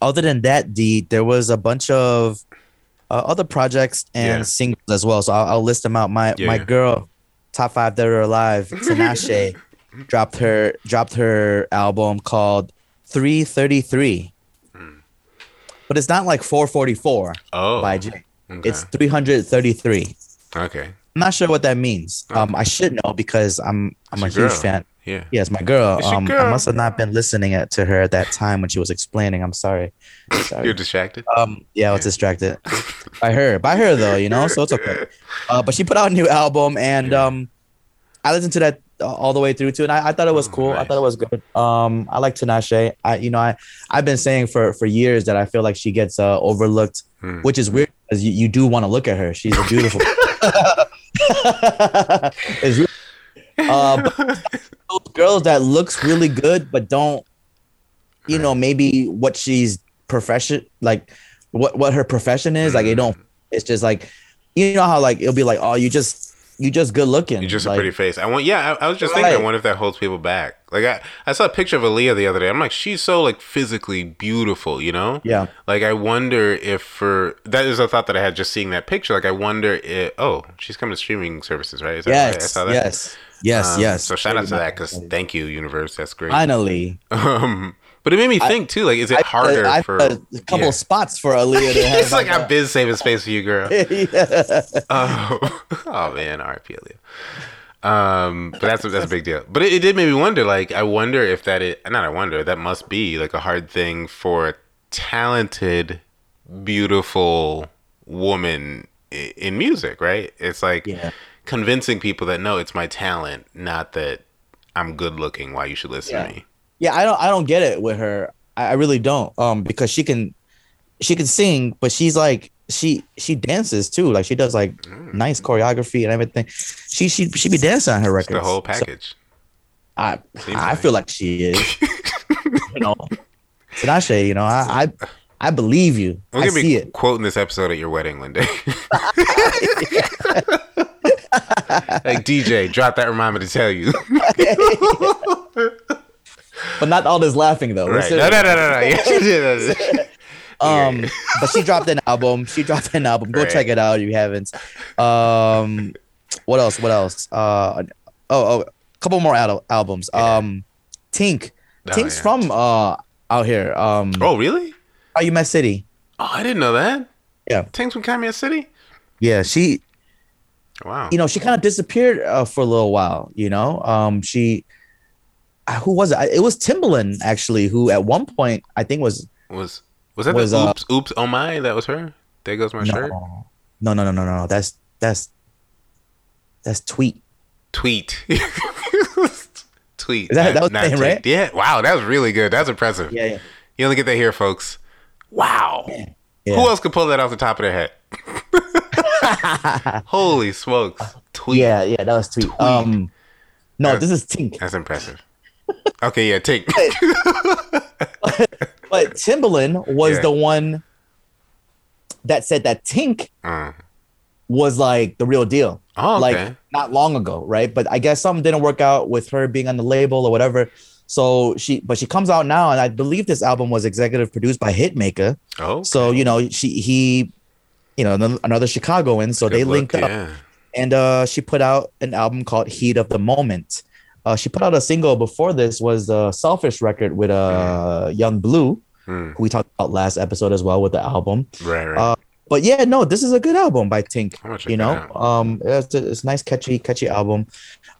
Speaker 1: other than that, D, there was a bunch of uh, other projects and
Speaker 2: Yeah.
Speaker 1: singles as well. So I'll, I'll list them out. My
Speaker 2: Yeah,
Speaker 1: my
Speaker 2: yeah.
Speaker 1: girl, top five that are alive, Tinashe, dropped her dropped her album called 333. But it's not like 444
Speaker 2: Hmm. Oh.
Speaker 1: by Jay.
Speaker 2: okay.
Speaker 1: It's 333.
Speaker 2: okay.
Speaker 1: I'm not sure what that means. Um, I should know because I'm I'm
Speaker 2: It's
Speaker 1: a huge
Speaker 2: girl.
Speaker 1: fan.
Speaker 2: Yeah.
Speaker 1: Yes, my girl. Um, I must have not been listening at, to her at that time when she was explaining. I'm sorry. Sorry.
Speaker 2: You're distracted.
Speaker 1: Um, yeah, I was distracted by her, by her though, you know. So it's okay. Uh, but she put out a new album, and um, I listened to that all the way through too, and I, I thought it was
Speaker 2: Oh,
Speaker 1: cool. I thought it was good. Um, I like Tinashe. I, you know, I I've been saying for for years that I feel like she gets uh, overlooked,
Speaker 2: Hmm.
Speaker 1: which is weird because you, you do want to look at her. She's a beautiful. it's really, uh, those girls that looks really good but don't you know maybe what she's profession like what what her profession is like it don't it's just like you know how like it'll be like oh you just you just good looking
Speaker 2: You're just
Speaker 1: like,
Speaker 2: a pretty face. I want. Yeah, I, I was just thinking. I wonder if that holds people back. Like I, I saw a picture of Aaliyah the other day. I'm like, she's so like physically beautiful. You know.
Speaker 1: yeah
Speaker 2: Like I wonder if for that is a thought that I had just seeing that picture. Like I wonder if oh she's coming to streaming services right? Is that right? I
Speaker 1: yes
Speaker 2: saw that.
Speaker 1: yes yes
Speaker 2: Um,
Speaker 1: yes
Speaker 2: So shout out to that because thank you universe. That's great.
Speaker 1: finally
Speaker 2: Um, but it made me think too. Like, is it harder
Speaker 1: I, I
Speaker 2: for?
Speaker 1: a couple
Speaker 2: yeah.
Speaker 1: of spots for Aaliyah to have
Speaker 2: it's like I've been saving space for you, girl.
Speaker 1: the-
Speaker 2: Oh, oh man, RP Aaliyah. Um, but that's that's a big deal. But it, it did make me wonder. Like, I wonder if that is not. I wonder that must be like a hard thing for a talented, beautiful woman i- in music, right? It's like
Speaker 1: Yeah.
Speaker 2: convincing people that no, it's my talent, not that I'm good looking. Why you should listen
Speaker 1: Yeah.
Speaker 2: to me?
Speaker 1: Yeah i don't i don't get it with her I, I really don't um because she can she can sing but she's like she she dances too like she does like nice choreography and everything she she she be dancing on her
Speaker 2: It's
Speaker 1: records
Speaker 2: the whole
Speaker 1: So
Speaker 2: package.
Speaker 1: i
Speaker 2: Seems
Speaker 1: i
Speaker 2: like.
Speaker 1: feel like she is you know Tinashe, you know i i i believe you
Speaker 2: I'm gonna
Speaker 1: see
Speaker 2: be
Speaker 1: it
Speaker 2: quoting this episode at your wedding one day. like DJ, drop that reminder to tell you.
Speaker 1: But not all this laughing though
Speaker 2: right? No, no, no, no, no. Yeah, yeah, yeah.
Speaker 1: Um, but she dropped an album. She dropped an album. Go
Speaker 2: Right.
Speaker 1: check it out if you haven't. Um, what else? What else? Uh, oh, oh, a couple more al- albums. Um, Tink.
Speaker 2: Oh,
Speaker 1: Tink's
Speaker 2: yeah.
Speaker 1: from uh out here. Um,
Speaker 2: Oh, really?
Speaker 1: Calumet City.
Speaker 2: Oh, I didn't know that.
Speaker 1: Yeah.
Speaker 2: Tink's from Calumet City.
Speaker 1: Yeah, she.
Speaker 2: Wow.
Speaker 1: You know, she kind of disappeared uh, for a little while. You know, um, she. Uh, Who was it? It was Timbaland actually, who at one point I think was
Speaker 2: was was that
Speaker 1: was,
Speaker 2: the
Speaker 1: uh,
Speaker 2: oops oops oh my that was her? There goes my shirt.
Speaker 1: no, no, no, no, no, no. That's that's that's Tweet.
Speaker 2: Tweet. Tweet.
Speaker 1: That- that was
Speaker 2: not tweet.
Speaker 1: right?
Speaker 2: Yeah. Wow, that was really good. That's impressive.
Speaker 1: Yeah, yeah.
Speaker 2: You only get that here, folks. Wow.
Speaker 1: Yeah.
Speaker 2: Who else could pull that off the top of their head? Holy smokes. Tweet.
Speaker 1: Yeah, yeah, that was tweet. Um, no,
Speaker 2: Uh,
Speaker 1: this is Tink.
Speaker 2: That's impressive. Okay, yeah, take.
Speaker 1: But Timbaland was
Speaker 2: Yeah.
Speaker 1: the one that said that Tink
Speaker 2: Uh.
Speaker 1: was like the real deal.
Speaker 2: Oh, okay.
Speaker 1: Like not long ago, right? But I guess something didn't work out with her being on the label or whatever. So she, but she comes out now, and I believe this album was executive produced by Hitmaka.
Speaker 2: oh,
Speaker 1: So you know, she he, you know, another, Chicagoan. So
Speaker 2: good
Speaker 1: they
Speaker 2: look,
Speaker 1: linked up,
Speaker 2: Yeah.
Speaker 1: and uh, she put out an album called Heat of the Moment. Uh, she put out a single before this was the Selfish record with uh Yung Bleu,
Speaker 2: Hmm.
Speaker 1: who we talked about last episode as well with the album.
Speaker 2: Right, right.
Speaker 1: Uh, but yeah, no, this is a good album by Tink.
Speaker 2: I'm gonna check
Speaker 1: You know, um, it's a, it's a nice, catchy, catchy album.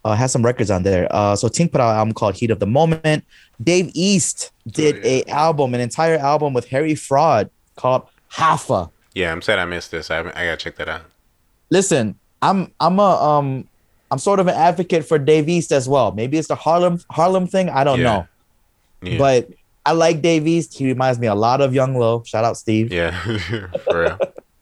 Speaker 1: Uh, has some records on there. Uh, so Tink put out an album called Heat of the Moment. Dave East did
Speaker 2: Oh, yeah.
Speaker 1: a album, an entire album with Harry Fraud called Hoffa.
Speaker 2: yeah, I'm sad I missed this. I I gotta check that out.
Speaker 1: Listen, I'm I'm a um I'm sort of an advocate for Dave East as well. Maybe it's the Harlem Harlem thing. I don't
Speaker 2: Yeah.
Speaker 1: know,
Speaker 2: Yeah.
Speaker 1: but I like Dave East. He reminds me a lot of Young Low. Shout out Steve.
Speaker 2: yeah, for real.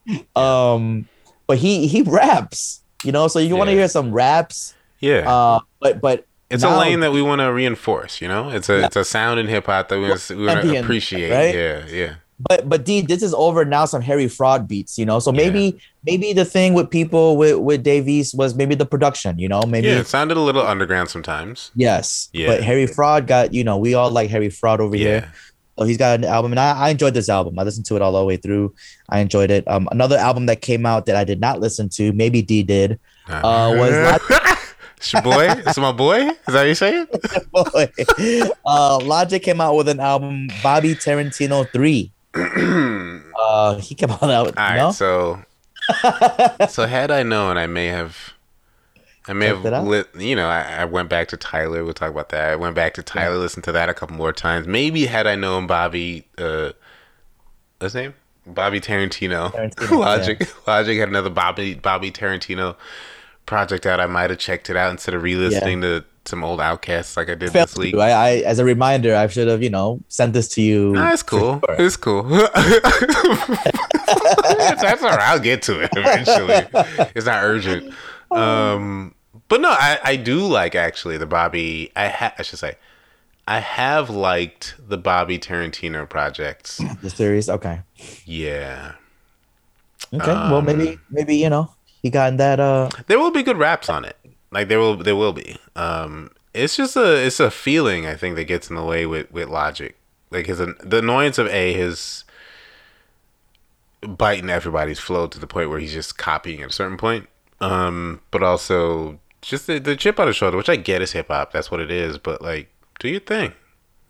Speaker 1: Um, but he he raps. You know, so you want to hear some raps.
Speaker 2: Yeah.
Speaker 1: Uh, but but
Speaker 2: It's
Speaker 1: now-
Speaker 2: a lane that we want to reinforce, you know. It's a it's a sound in hip hop that we we want to appreciate.
Speaker 1: right?
Speaker 2: Yeah, yeah,
Speaker 1: but but D, this is over now. Some Harry Fraud beats, you know. So maybe maybe the thing with people with with Dave East was maybe the production, you know. Maybe
Speaker 2: yeah. It sounded a little underground sometimes.
Speaker 1: yes,
Speaker 2: Yeah.
Speaker 1: But Harry Fraud got you know we all like Harry Fraud over
Speaker 2: Yeah,
Speaker 1: here. So he's got an album, and I, I enjoyed this album. I listened to it all the way through. I enjoyed it. Um, another album that came out that I did not listen to, maybe D did, uh, was Logic.
Speaker 2: it's your boy. It's my boy. Is that what you saying?
Speaker 1: Boy. uh, Logic came out with an album, Bobby Tarantino Three. Uh, he came on out with
Speaker 2: All right.
Speaker 1: no?
Speaker 2: So so had I known, I may have. I may have you know, I, I went back to Tyler. We'll talk about that. I went back to Tyler, listened to that a couple more times. Maybe had I known Bobby, uh, what's his name? Bobby Tarantino.
Speaker 1: Tarantino,
Speaker 2: Logic. Logic had another Bobby Bobby Tarantino project out. I might have checked it out instead of re-listening to some old OutKast like I did
Speaker 1: failed
Speaker 2: this week.
Speaker 1: I, I, as a reminder, I should have, you know, sent this to you.
Speaker 2: Nah, it's cool.
Speaker 1: sure.
Speaker 2: It's cool. that's, that's all right. I'll get to it eventually. It's not urgent. Um, but no, I, I do like actually the Bobby. I ha- I should say, I have liked the Bobby Tarantino projects.
Speaker 1: The series, okay,
Speaker 2: Yeah,
Speaker 1: okay. well, maybe,
Speaker 2: Um,
Speaker 1: maybe you know, he got in that. Uh,
Speaker 2: there will be good raps on it. Like there will there will be. Um, it's just a it's a feeling I think that gets in the way with with Logic. Like his the annoyance of a his biting everybody's flow to the point where he's just copying at a certain point. Um, but also just the, the chip on his shoulder, which I get is hip hop. That's what it is. But like, do your thing.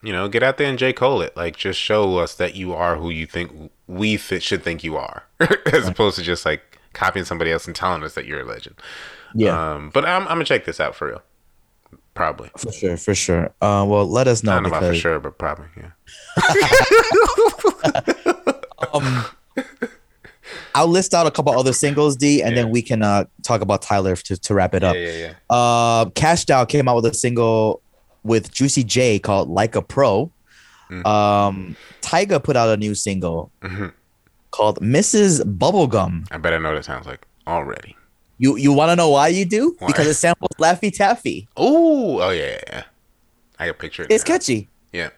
Speaker 2: You know, get out there and J Cole it. Like, just show us that you are who you think we th- should think you are, as opposed to just like copying somebody else and telling us that you're a legend.
Speaker 1: yeah,
Speaker 2: Um, but I'm, I'm gonna check this out for real. Probably.
Speaker 1: for sure, for sure. Uh, well, let us
Speaker 2: I
Speaker 1: know
Speaker 2: don't know about for sure, but probably. Yeah.
Speaker 1: um, I'll list out a couple other singles, D, and
Speaker 2: Yeah.
Speaker 1: then we can uh talk about Tyler to, to wrap it up.
Speaker 2: yeah, yeah.
Speaker 1: Uh, Cash Dow came out with a single with Juicy J called "Like a Pro."
Speaker 2: Mm.
Speaker 1: Um, Tyga put out a new single
Speaker 2: Mhm.
Speaker 1: Called "Mrs. Bubblegum."
Speaker 2: I bet I know what it sounds like already.
Speaker 1: You you want to know why you do?
Speaker 2: Why?
Speaker 1: Because it samples Laffy Taffy.
Speaker 2: Ooh, oh yeah, yeah, yeah. I can picture it.
Speaker 1: It's
Speaker 2: now.
Speaker 1: catchy,
Speaker 2: Yeah,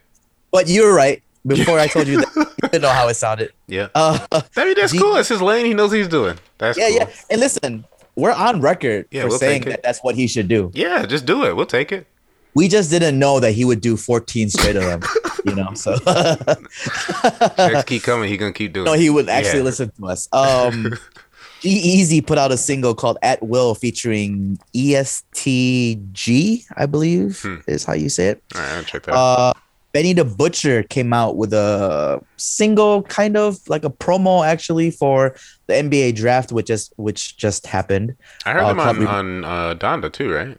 Speaker 1: but you're right. Before I told you that, you didn't know how it sounded.
Speaker 2: yeah.
Speaker 1: Uh,
Speaker 2: I mean, that's
Speaker 1: G-
Speaker 2: cool. It's his lane. He knows what he's doing. That's
Speaker 1: yeah,
Speaker 2: cool.
Speaker 1: yeah. And listen, we're on record
Speaker 2: Yeah,
Speaker 1: for
Speaker 2: we'll
Speaker 1: saying that that's what he should do.
Speaker 2: Yeah, just do it. We'll take it.
Speaker 1: We just didn't know that he would do 14 straight of them. you know, so
Speaker 2: Checks keep coming. He gonna keep doing.
Speaker 1: no, he would actually
Speaker 2: Yeah.
Speaker 1: listen to us. Um, G Easy put out a single called "At Will" featuring EST Gee, I believe
Speaker 2: Hmm.
Speaker 1: is how you say it.
Speaker 2: All right, I'll check that.
Speaker 1: Uh, Benny the Butcher came out with a single, kind of like a promo, actually, for the NBA draft, which just which just happened.
Speaker 2: I heard
Speaker 1: uh,
Speaker 2: him on
Speaker 1: probably-
Speaker 2: on uh, Donda too, right?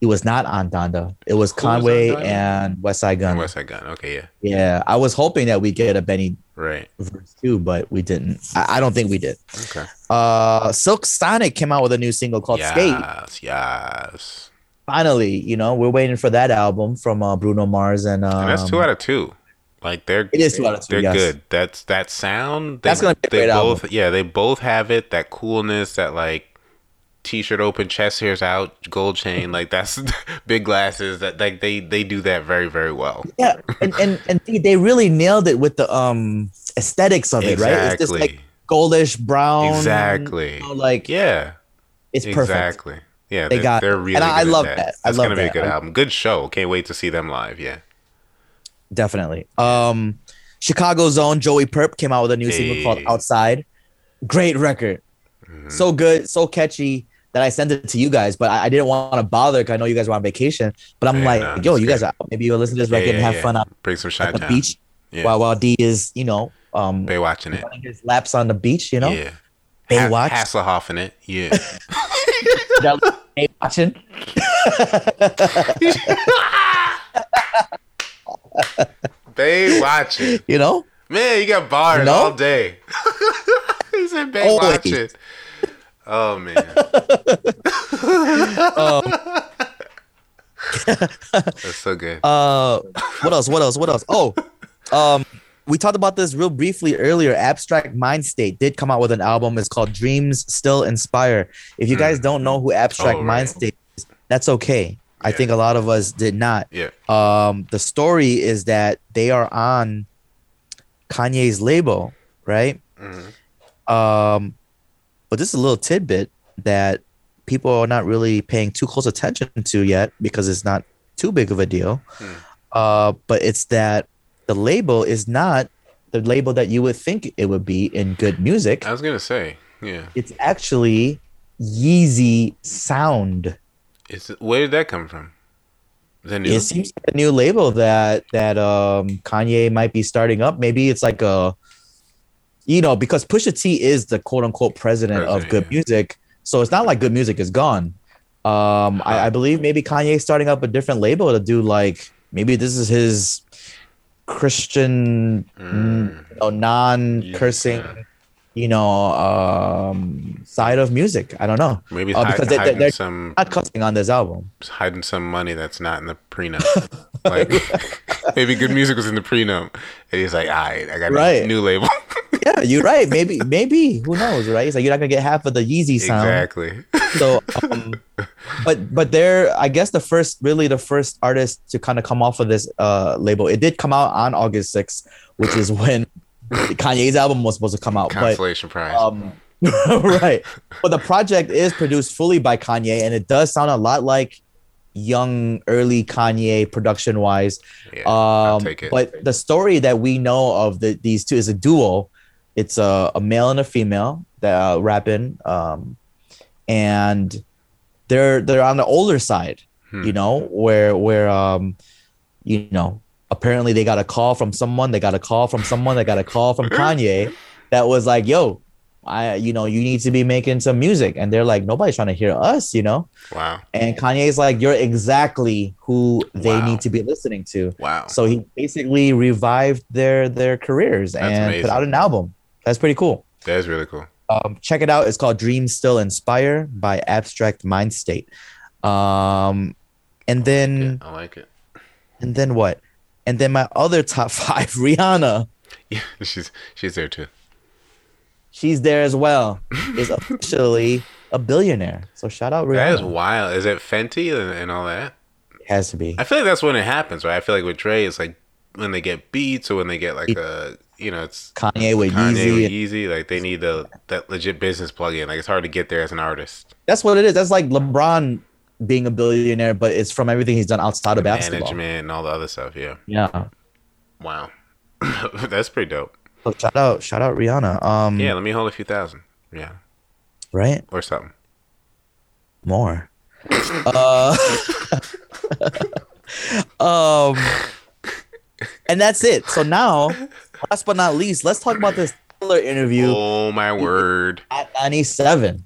Speaker 1: It was not on Donda. It was
Speaker 2: Who
Speaker 1: Conway
Speaker 2: Donda?
Speaker 1: and Westside Gunn.
Speaker 2: West Side Gun. Okay, yeah,
Speaker 1: Yeah, I was hoping that we get a Benny
Speaker 2: right.
Speaker 1: verse too, but we didn't. I, I don't think we did.
Speaker 2: Okay.
Speaker 1: Uh, Silk Sonic came out with a new single called Skate.
Speaker 2: yes, yes.
Speaker 1: Finally, you know, we're waiting for that album from uh, Bruno Mars and, um,
Speaker 2: And that's two out of two. Like they're
Speaker 1: It is two out of two,
Speaker 2: They're
Speaker 1: yes.
Speaker 2: good. That's that sound. They,
Speaker 1: That's gonna be a
Speaker 2: they
Speaker 1: great
Speaker 2: both.
Speaker 1: album.
Speaker 2: Yeah, they both have it. That coolness. That like t-shirt open, chest hairs out, gold chain. Like that's big glasses. That like they they do that very very well.
Speaker 1: yeah, and and and they- really nailed it with the um aesthetics of it, right? It's just
Speaker 2: Exactly.
Speaker 1: like goldish brown.
Speaker 2: Exactly.
Speaker 1: you know, like
Speaker 2: Yeah.
Speaker 1: it's perfect.
Speaker 2: Exactly. Yeah,
Speaker 1: They got-
Speaker 2: they're really
Speaker 1: and I- I love
Speaker 2: that.
Speaker 1: that. I
Speaker 2: That's
Speaker 1: love
Speaker 2: gonna be a good album. Good show. Can't wait to see them live. Yeah.
Speaker 1: Definitely. Um, Chicago's own Joey Purp came out with a new single called Outside. Great record.
Speaker 2: Mm-hmm.
Speaker 1: So good, so catchy that I sent it to you guys, but I, I didn't want to bother because I know you guys were on vacation. But I'm
Speaker 2: Yeah,
Speaker 1: like,
Speaker 2: nah,
Speaker 1: yo,
Speaker 2: it's
Speaker 1: you guys are maybe you'll listen to this
Speaker 2: Yeah,
Speaker 1: record and have
Speaker 2: yeah.
Speaker 1: fun out
Speaker 2: Bring some
Speaker 1: at
Speaker 2: shine
Speaker 1: the
Speaker 2: down.
Speaker 1: beach
Speaker 2: Yeah.
Speaker 1: while while D is, you know, um
Speaker 2: Bay watching it.
Speaker 1: running his laps on the beach, you know.
Speaker 2: Yeah.
Speaker 1: Baywatch.
Speaker 2: Ha- Hasselhoff in it. Yeah.
Speaker 1: That- Bay watching.
Speaker 2: Bay watching.
Speaker 1: You know?
Speaker 2: Man, you got bars
Speaker 1: No?
Speaker 2: all day. he said Bay
Speaker 1: Always.
Speaker 2: watching. Oh man. That's so good.
Speaker 1: Uh, what else? What else? What else? Oh, um, we talked about this real briefly earlier. Abstract Mindstate did come out with an album. It's called Dreams Still Inspire. If you guys don't know who Abstract
Speaker 2: Oh,
Speaker 1: Mind
Speaker 2: right.
Speaker 1: State is, that's okay. I think a lot of us did not.
Speaker 2: yeah.
Speaker 1: Um, the story is that they are on Kanye's label, right?
Speaker 2: Mhm.
Speaker 1: Um, but this is a little tidbit that people are not really paying too close attention to yet because it's not too big of a deal.
Speaker 2: Hmm.
Speaker 1: Uh, but it's that the label is not the label that you would think it would be in good music.
Speaker 2: I was gonna say, yeah.
Speaker 1: It's actually Yeezy Sound.
Speaker 2: Is it, where did that come from? That new?
Speaker 1: It seems like a new label that that um Kanye might be starting up. Maybe it's like a you know, because Pusha T is the quote unquote president, of good
Speaker 2: yeah.
Speaker 1: music. So it's not like good music is gone. Um I, I believe maybe Kanye's starting up a different label to do like maybe this is his Christian
Speaker 2: Mm.
Speaker 1: you know, non-cursing,
Speaker 2: Yeah.
Speaker 1: you know, um side of music. I don't know.
Speaker 2: Maybe
Speaker 1: Uh, because they- they- they're
Speaker 2: some
Speaker 1: Not cussing on this album.
Speaker 2: hiding some money that's not in the prenup. like maybe good music was in the prenup, and he's like, "All right, I got
Speaker 1: Right.
Speaker 2: a new label."
Speaker 1: Yeah, you're right. Maybe, maybe who knows, right? It's like you're not gonna get half of the Yeezy sound.
Speaker 2: exactly.
Speaker 1: So, um, but but they're, I guess, the first, really, the first artist to kind of come off of this uh label. It did come out on August 6th, which is when Kanye's album was supposed to come out. But
Speaker 2: Consolation prize.
Speaker 1: um, right. But the project is produced fully by Kanye, and it does sound a lot like young, early Kanye production wise.
Speaker 2: yeah, I'll
Speaker 1: Um,
Speaker 2: take it.
Speaker 1: but the story that we know of the, these two is a duo. It's a, a male and a female that uh, rapping, um, and they're they're on the older side,
Speaker 2: Hmm.
Speaker 1: you know, where where um, you know, apparently they got a call from someone, they got a call from someone, they got a call from Kanye that was like, "Yo, I, you know, you need to be making some music," and they're like, "Nobody's trying to hear us," you know.
Speaker 2: wow,
Speaker 1: And Kanye's like, "You're exactly who they
Speaker 2: Wow.
Speaker 1: need to be listening to."
Speaker 2: wow.
Speaker 1: So he basically revived their their careers
Speaker 2: That's
Speaker 1: and
Speaker 2: amazing.
Speaker 1: put out an album. That's pretty cool.
Speaker 2: That's really cool.
Speaker 1: Um, check it out. It's called Dreams Still Inspire by Abstract Mindstate. Um, and then
Speaker 2: I like it.
Speaker 1: and then what? And then my other top five, Rihanna.
Speaker 2: Yeah, she's she's there too.
Speaker 1: She's there as well. Is officially a billionaire. So shout out Rihanna.
Speaker 2: That is wild. Is it Fenty and, and all that?
Speaker 1: Has to be.
Speaker 2: I feel like that's when it happens, right? I feel like with Dre, it's like when they get beats or when they get like a, you know, it's
Speaker 1: Kanye with
Speaker 2: Kanye
Speaker 1: Yeezy.
Speaker 2: Yeezy. Like they need the that legit business plug in. Like it's hard to get there as an artist.
Speaker 1: That's what it is. That's like LeBron being a billionaire, but it's from everything he's done outside of basketball.
Speaker 2: Management and all the other stuff. Yeah.
Speaker 1: Yeah.
Speaker 2: Wow. that's pretty dope.
Speaker 1: So shout out, shout out Rihanna. Um,
Speaker 2: Yeah. Let me hold a few thousand. Yeah.
Speaker 1: right.
Speaker 2: Or something.
Speaker 1: more. uh, um, and that's it. So now, last but not least, let's talk about this Tyler interview
Speaker 2: Oh my word.
Speaker 1: Hot 97.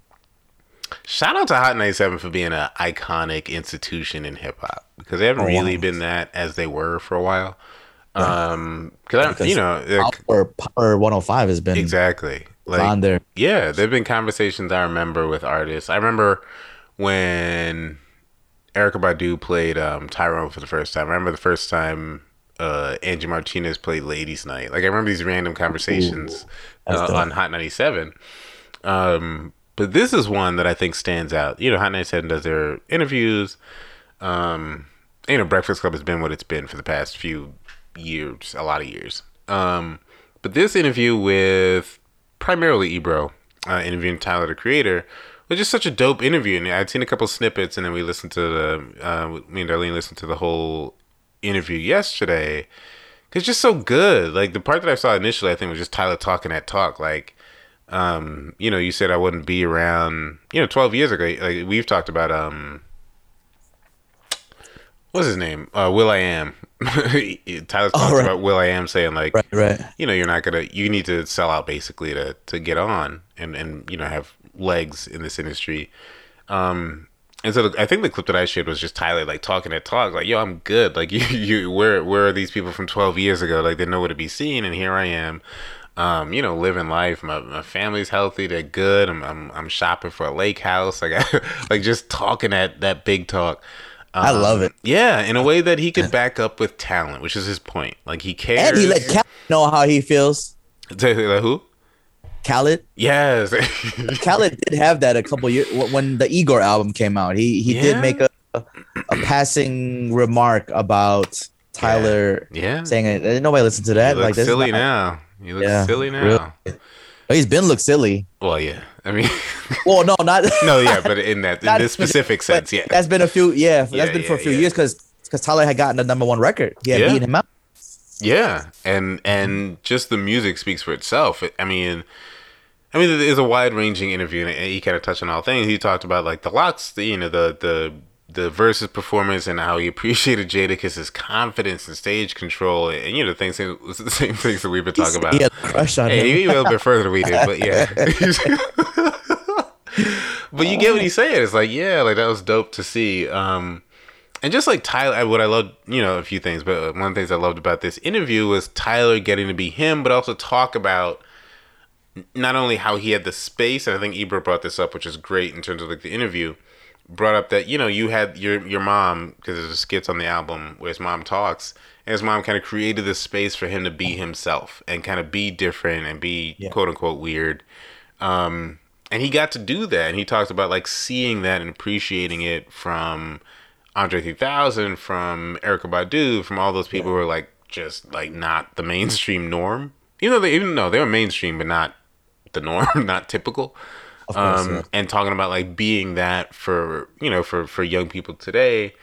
Speaker 2: Shout out to Hot 97 for being an iconic institution in hip hop because they haven't
Speaker 1: Oh,
Speaker 2: really
Speaker 1: wow.
Speaker 2: been that as they were for a while. Um, cause I,
Speaker 1: Because
Speaker 2: you know, or
Speaker 1: Power, Power 105 has been
Speaker 2: exactly.
Speaker 1: on there.
Speaker 2: yeah, there've been conversations I remember with artists. I remember when Erykah Badu played um, Tyrone for the first time. I remember the first time uh, Angie Martinez played Ladies Night. Like I remember these random conversations uh, on Hot 97. Um, but this is one that I think stands out. You know, Hot 97 does their interviews. Um, you know, Breakfast Club has been what it's been for the past few years, a lot of years. Um, but this interview with primarily Ebro, uh, interviewing Tyler the Creator, was just such a dope interview. And I'd seen a couple snippets, and then we listened to the uh, me and Darlene listened to the whole interview yesterday. It's just so good. Like the part that I saw initially, I think was just Tyler talking that talk. Like, um, you know, you said I wouldn't be around. You know, twelve years ago, like we've talked about. Um, what's his name? Uh, will.i.am. Tyler talks
Speaker 1: Oh, right.
Speaker 2: about will.i.am saying like,
Speaker 1: Right, right.
Speaker 2: you know, you're not gonna. You need to sell out basically to to get on and and you know have legs in this industry. Um, and so the, I think the clip that I shared was just Tyler like talking at talk, like, "Yo, I'm good. Like, you, you, where, where are these people from 12 years ago? Like, they know where to be seen, and here I am, um, you know, living life. My, my family's healthy. They're good. I'm, I'm, I'm shopping for a lake house. Like, I, like just talking that that big talk.
Speaker 1: I love it.
Speaker 2: Yeah, in a way that he could back up with talent, which is his point. Like he cares.
Speaker 1: And he let Khaled know how he feels.
Speaker 2: Like, who?
Speaker 1: Khaled,
Speaker 2: Yes.
Speaker 1: Khaled did have that a couple years when the Igor album came out. He he
Speaker 2: Yeah.
Speaker 1: did make a a passing remark about Tyler
Speaker 2: yeah.
Speaker 1: saying it. Nobody listened to that. like this
Speaker 2: silly
Speaker 1: not-
Speaker 2: now. You look
Speaker 1: Yeah,
Speaker 2: silly now.
Speaker 1: really. He's been look silly.
Speaker 2: Well, yeah. I mean,
Speaker 1: Well, no, not
Speaker 2: no, yeah, but in that in this specific sense, yeah.
Speaker 1: That's been a few. Yeah,
Speaker 2: Yeah,
Speaker 1: that's been for a few
Speaker 2: yeah.
Speaker 1: years because because Tyler had gotten the number one record. He had
Speaker 2: Yeah.
Speaker 1: beaten him out.
Speaker 2: Yeah, and and just the music speaks for itself. I mean, I mean, it's a wide ranging interview, and he kind of touched on all things. He talked about like the LOX, the, you know, the the the Verzuz performance, and how he appreciated Jadakiss' confidence and stage control, and you know, things the same things that we've been talking about.
Speaker 1: He had a crush on
Speaker 2: Hey,
Speaker 1: him.
Speaker 2: he a little bit further than we did, but yeah. but you get what he's saying. It's like, yeah, like that was dope to see. Um, and just like Tyler, what I loved, you know, a few things, but one of the things I loved about this interview was Tyler getting to be him, but also talk about not only how he had the space, and I think Ebro brought this up, which is great in terms of like the interview, brought up that you know you had your your mom because there's a skits on the album where his mom talks, and his mom kind of created this space for him to be himself and kind of be different and be
Speaker 1: Yeah.
Speaker 2: quote unquote weird. Um, and he got to do that, and he talks about like seeing that and appreciating it from Andre 3000, from Erykah Badu, from all those people who are like just like not the mainstream norm. Even though they even though they were mainstream, but not the norm, not typical.
Speaker 1: Course,
Speaker 2: Um,
Speaker 1: yeah.
Speaker 2: and talking about like being that for you know for for young people today,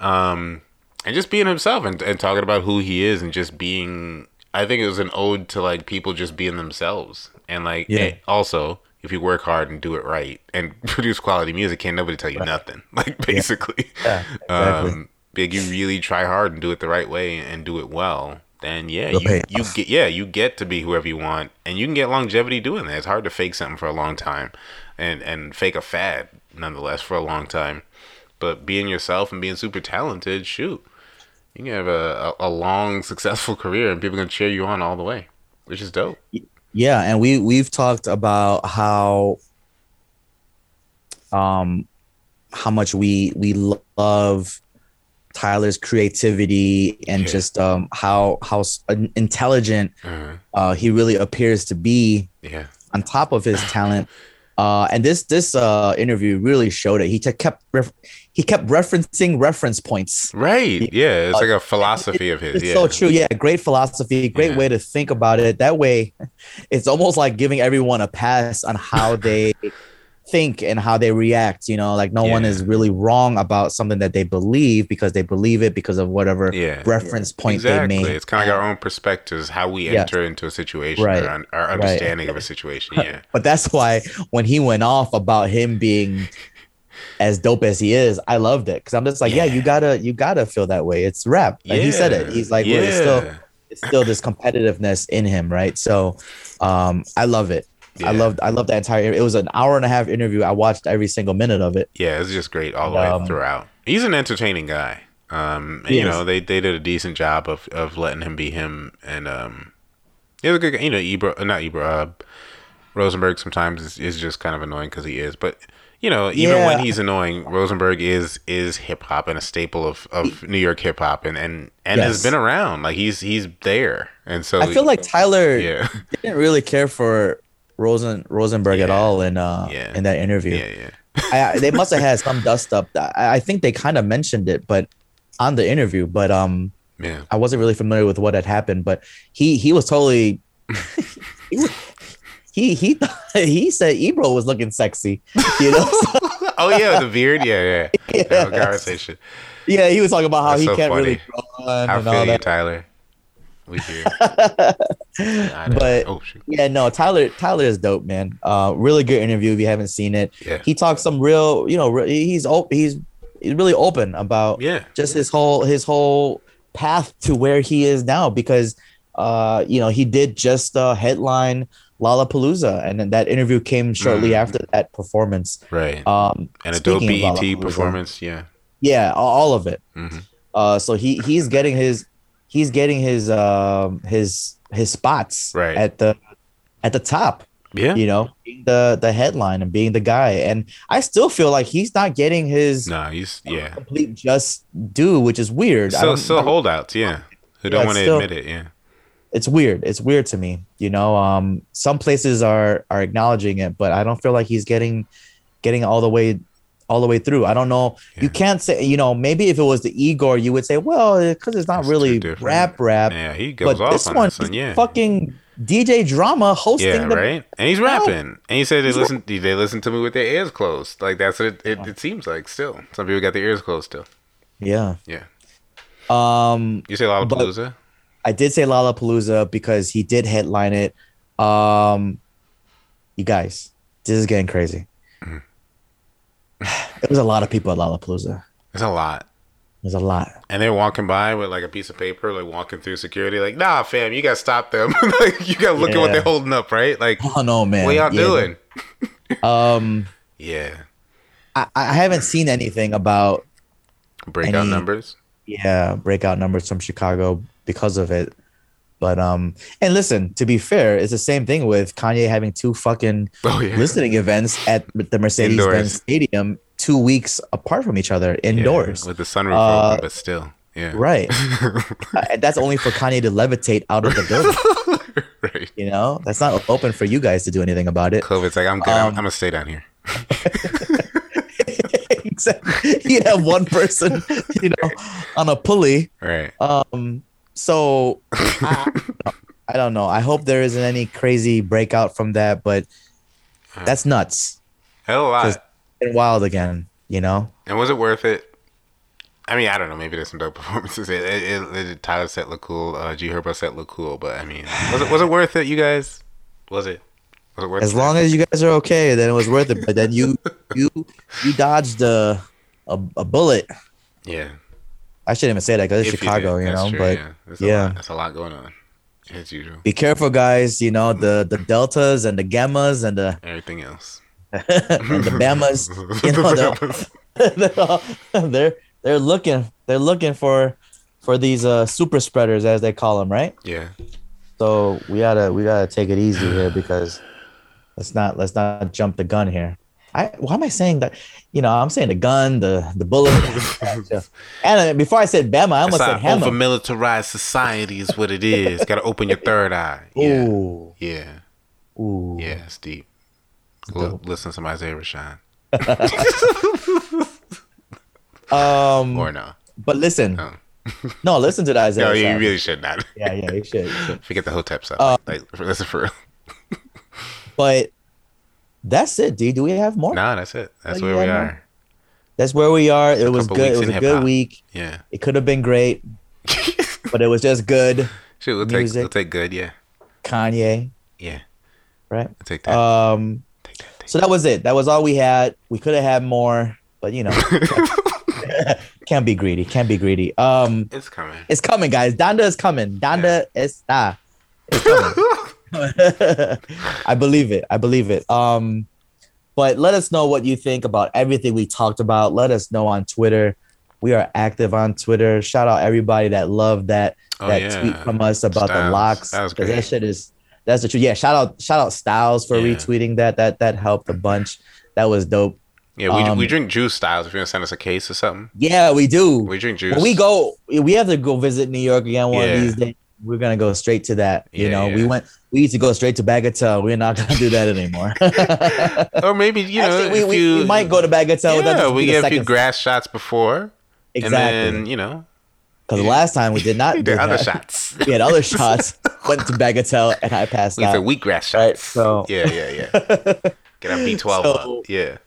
Speaker 2: um, and just being himself and, and talking about who he is and just being. I think it was an ode to like people just being themselves and like
Speaker 1: Yeah.
Speaker 2: also if you work hard and do it right and produce quality music, can't nobody tell you nothing. Like basically,
Speaker 1: Yeah, exactly.
Speaker 2: um, like you really try hard and do it the right way and do it well, then yeah,
Speaker 1: It'll
Speaker 2: you, you get yeah you get to be whoever you want, and you can get longevity doing that. It's hard to fake something for a long time, and and fake a fad nonetheless for a long time. But being yourself and being super talented, shoot, you can have a, a, a long successful career, and people can cheer you on all the way, which is dope.
Speaker 1: Yeah, and we we've talked about how um how much we we love Tyler's creativity and
Speaker 2: Yeah.
Speaker 1: just um how how intelligent
Speaker 2: Uh,
Speaker 1: uh he really appears to be
Speaker 2: yeah,
Speaker 1: on top of his talent. Uh, and this this uh, interview really showed it. He t- kept ref- he kept referencing reference points.
Speaker 2: right. Yeah, it's like a philosophy of his.
Speaker 1: It's
Speaker 2: Yeah,
Speaker 1: so true. Yeah, great philosophy, great
Speaker 2: Yeah.
Speaker 1: way to think about it. That way, it's almost like giving everyone a pass on how they think and how they react. You know, like no one is really wrong about something that they believe because they believe it because of whatever
Speaker 2: Yeah.
Speaker 1: reference point
Speaker 2: exactly.
Speaker 1: they made.
Speaker 2: It's kind of like our own perspectives, how we
Speaker 1: Yeah.
Speaker 2: enter into a situation,
Speaker 1: Right.
Speaker 2: or our understanding of a situation. Yeah,
Speaker 1: But that's why when he went off about him being as dope as he is, I loved it because I'm just like, yeah.
Speaker 2: Yeah.
Speaker 1: you gotta you gotta feel that way. It's rap. Like he said it. He's like, well, it's still
Speaker 2: Yeah.
Speaker 1: it's still this competitiveness in him, right? So, um, I love it. I loved I loved that entire. It was an hour and a half interview. I watched every single minute of it.
Speaker 2: Yeah, it's just great all the way
Speaker 1: Um,
Speaker 2: throughout. He's an entertaining guy. Um, and, you know, they, they did a decent job of, of letting him be him. And um, he was a good guy. You know, Ebro, uh, not Ebro, uh, Rosenberg sometimes is, is just kind of annoying because he is. But, you know, even when he's annoying, Rosenberg is is hip hop and a staple of, of New York hip hop and, and, and has been around. Like, he's he's there. And so,
Speaker 1: I feel like Tyler
Speaker 2: yeah.
Speaker 1: didn't really care for Rosen Rosenberg at all in uh
Speaker 2: Yeah.
Speaker 1: in that interview.
Speaker 2: Yeah, yeah.
Speaker 1: I, they must have had some dust up. I, I think they kind of mentioned it, but on the interview, but um,
Speaker 2: Yeah.
Speaker 1: I wasn't really familiar with what had happened. But he he was totally he was, he he he said Ebro was looking sexy. You know,
Speaker 2: oh yeah, the beard. Yeah, yeah.
Speaker 1: Yeah.
Speaker 2: yeah. Conversation.
Speaker 1: yeah, he was talking about how
Speaker 2: That's
Speaker 1: he
Speaker 2: so
Speaker 1: can't really
Speaker 2: funny.
Speaker 1: run
Speaker 2: I feel you. Tyler. We hear.
Speaker 1: But-
Speaker 2: oh.
Speaker 1: Yeah, no, Tyler Tyler is dope, man. Uh, really good interview. If you haven't seen it,
Speaker 2: Yeah.
Speaker 1: he talks some real, you know, re- he's op- he's he's really open about
Speaker 2: Yeah.
Speaker 1: just his whole his whole path to where he is now because uh you know he did just uh headline Lollapalooza and then that interview came shortly
Speaker 2: Mm.
Speaker 1: after that performance
Speaker 2: Right.
Speaker 1: um
Speaker 2: and a dope BET performance. Yeah.
Speaker 1: yeah all of it
Speaker 2: hmm
Speaker 1: uh so he he's getting his he's getting his um his his spots
Speaker 2: Right.
Speaker 1: at the at the top
Speaker 2: Yeah.
Speaker 1: you know being the the headline and being the guy and i still feel like he's not getting his
Speaker 2: No, he's yeah.
Speaker 1: complete just due which is weird
Speaker 2: still holdouts. Yeah. Who don't
Speaker 1: Yeah,
Speaker 2: want to
Speaker 1: still-
Speaker 2: admit it. Yeah.
Speaker 1: it's weird it's weird to me you know um some places are are acknowledging it but i don't feel like he's getting getting all the way all the way through i don't know you can't say you know maybe if it was the igor you would say well because it's not
Speaker 2: It's
Speaker 1: really rap rap
Speaker 2: Yeah. He goes
Speaker 1: but
Speaker 2: off
Speaker 1: this
Speaker 2: on
Speaker 1: one
Speaker 2: this one. Yeah.
Speaker 1: fucking dj drama hosting
Speaker 2: Yeah,
Speaker 1: the
Speaker 2: right. And he's rapping, and he said they
Speaker 1: He's
Speaker 2: listen. They listen to me with their ears closed. Like that's what it, it, it seems like. Still, some people got their ears closed. Still,
Speaker 1: yeah
Speaker 2: yeah.
Speaker 1: um
Speaker 2: You say Lollapalooza?
Speaker 1: I did say Lollapalooza because he did headline it. Um, you guys, this is getting crazy.
Speaker 2: Mm-hmm.
Speaker 1: Was a lot of people at Lollapalooza.
Speaker 2: It's a lot.
Speaker 1: There's a lot.
Speaker 2: And they're walking by with like a piece of paper, like walking through security. Like, nah, fam, you gotta stop them. like, you gotta look at what they're holding up, right? Like,
Speaker 1: Oh no, man!
Speaker 2: what y'all
Speaker 1: Yeah.
Speaker 2: doing?
Speaker 1: Um,
Speaker 2: Yeah,
Speaker 1: I, I haven't seen anything about
Speaker 2: breakout
Speaker 1: Any-
Speaker 2: numbers.
Speaker 1: yeah breakout numbers from Chicago because of it. But um, and listen, to be fair, it's the same thing with Kanye having two fucking
Speaker 2: Oh yeah,
Speaker 1: listening events at the Mercedes Benz Stadium two weeks apart from each other
Speaker 2: Yeah,
Speaker 1: indoors.
Speaker 2: with the sunroof
Speaker 1: Uh,
Speaker 2: open, but still, yeah,
Speaker 1: Right. Uh, that's only for Kanye to levitate out of the building.
Speaker 2: right.
Speaker 1: You know, that's not open for you guys to do anything about it.
Speaker 2: COVID's like, I'm good. I'm,
Speaker 1: Um,
Speaker 2: I'm gonna stay down here.
Speaker 1: exactly. You have one person, you know, on a pulley.
Speaker 2: Right.
Speaker 1: Um. So I, I don't know. I hope there isn't any crazy breakout from that, but that's nuts.
Speaker 2: Hell a lot.
Speaker 1: wild again. You know.
Speaker 2: And was it worth it? I mean, I don't know. Maybe there's some dope performances. It, it, it, it Tyler set look cool. Uh, G Herbo set look cool. But I mean, was it was it worth it? You guys, was it? Was it worth
Speaker 1: As
Speaker 2: it?
Speaker 1: long as you guys are okay, then it was worth it. But then you you you dodged a a, a bullet.
Speaker 2: yeah.
Speaker 1: I shouldn't even say that because it's
Speaker 2: If you
Speaker 1: Chicago,
Speaker 2: did,
Speaker 1: you, know.
Speaker 2: true,
Speaker 1: but
Speaker 2: yeah, There's
Speaker 1: yeah.
Speaker 2: a lot, that's a lot going on as usual.
Speaker 1: be careful, guys. You know the the deltas and the gammas and the
Speaker 2: Everything else.
Speaker 1: and the bamas. You know they're, they're, all, they're they're looking they're looking for for these uh super spreaders as they call them, right?
Speaker 2: yeah.
Speaker 1: So we gotta we gotta take it easy here because let's not let's not jump the gun here. I why am I saying that? You know, I'm saying the gun, the the bullet, and uh, before I said Bama, I almost
Speaker 2: It's
Speaker 1: said hammer.
Speaker 2: over militarized society is what it is. Got to open your third eye. Yeah.
Speaker 1: Ooh,
Speaker 2: Yeah.
Speaker 1: ooh.
Speaker 2: Yeah. It's deep. L- listen to Isaiah Rashad.
Speaker 1: Um,
Speaker 2: Or no.
Speaker 1: but listen, no, listen to the Isaiah.
Speaker 2: No, you really should not.
Speaker 1: yeah, yeah, you should. you should.
Speaker 2: Forget the Hotep stuff. Like, like, listen for real.
Speaker 1: But that's it, D. Do we have more?
Speaker 2: Nah, that's it. That's
Speaker 1: Oh,
Speaker 2: where we
Speaker 1: have more?
Speaker 2: are.
Speaker 1: That's where we are. It was good. It was a good
Speaker 2: hip-hop.
Speaker 1: week.
Speaker 2: Yeah.
Speaker 1: It could have been great, but it was just good.
Speaker 2: Shoot, we'll take, we'll take good. Yeah.
Speaker 1: Kanye,
Speaker 2: Yeah.
Speaker 1: right?
Speaker 2: We'll take that.
Speaker 1: Um,
Speaker 2: take that. Take
Speaker 1: so that was it. That was all we had. We could have had more, but you know, can't be greedy. Can't be greedy. Um,
Speaker 2: It's coming.
Speaker 1: it's coming, guys. Donda is coming. Donda está. It's coming. I believe it. I believe it. Um, but let us know what you think about everything we talked about. Let us know on Twitter. We are active on Twitter. Shout out everybody that loved that
Speaker 2: Oh,
Speaker 1: that
Speaker 2: yeah.
Speaker 1: tweet from us about the LOX.
Speaker 2: That was
Speaker 1: 'cause
Speaker 2: great.
Speaker 1: That shit is that's the truth. Yeah, shout out shout out Styles for
Speaker 2: Yeah.
Speaker 1: retweeting that. That that helped a bunch. That was dope.
Speaker 2: Yeah, we,
Speaker 1: Um,
Speaker 2: we drink juice styles. If you want to send us a case or something,
Speaker 1: Yeah, we do.
Speaker 2: we drink juice.
Speaker 1: when we go, we have to go visit New York again one
Speaker 2: Yeah.
Speaker 1: of these days. We're gonna go straight to that. You
Speaker 2: Yeah,
Speaker 1: know,
Speaker 2: yeah.
Speaker 1: we went. We used to go straight to Bagatelle. We're not gonna do that anymore.
Speaker 2: or maybe you know,
Speaker 1: we, we,
Speaker 2: you
Speaker 1: we might go to Bagatelle.
Speaker 2: Yeah, we get a few grass shots before,
Speaker 1: Exactly.
Speaker 2: and then you know,
Speaker 1: Because last time we did not do
Speaker 2: The other
Speaker 1: that.
Speaker 2: shots.
Speaker 1: We had other shots. Went to Bagatelle and I passed
Speaker 2: We
Speaker 1: out.
Speaker 2: wheatgrass shots.
Speaker 1: Right, so-
Speaker 2: yeah, yeah, yeah. Get our B12
Speaker 1: So-
Speaker 2: up. Yeah.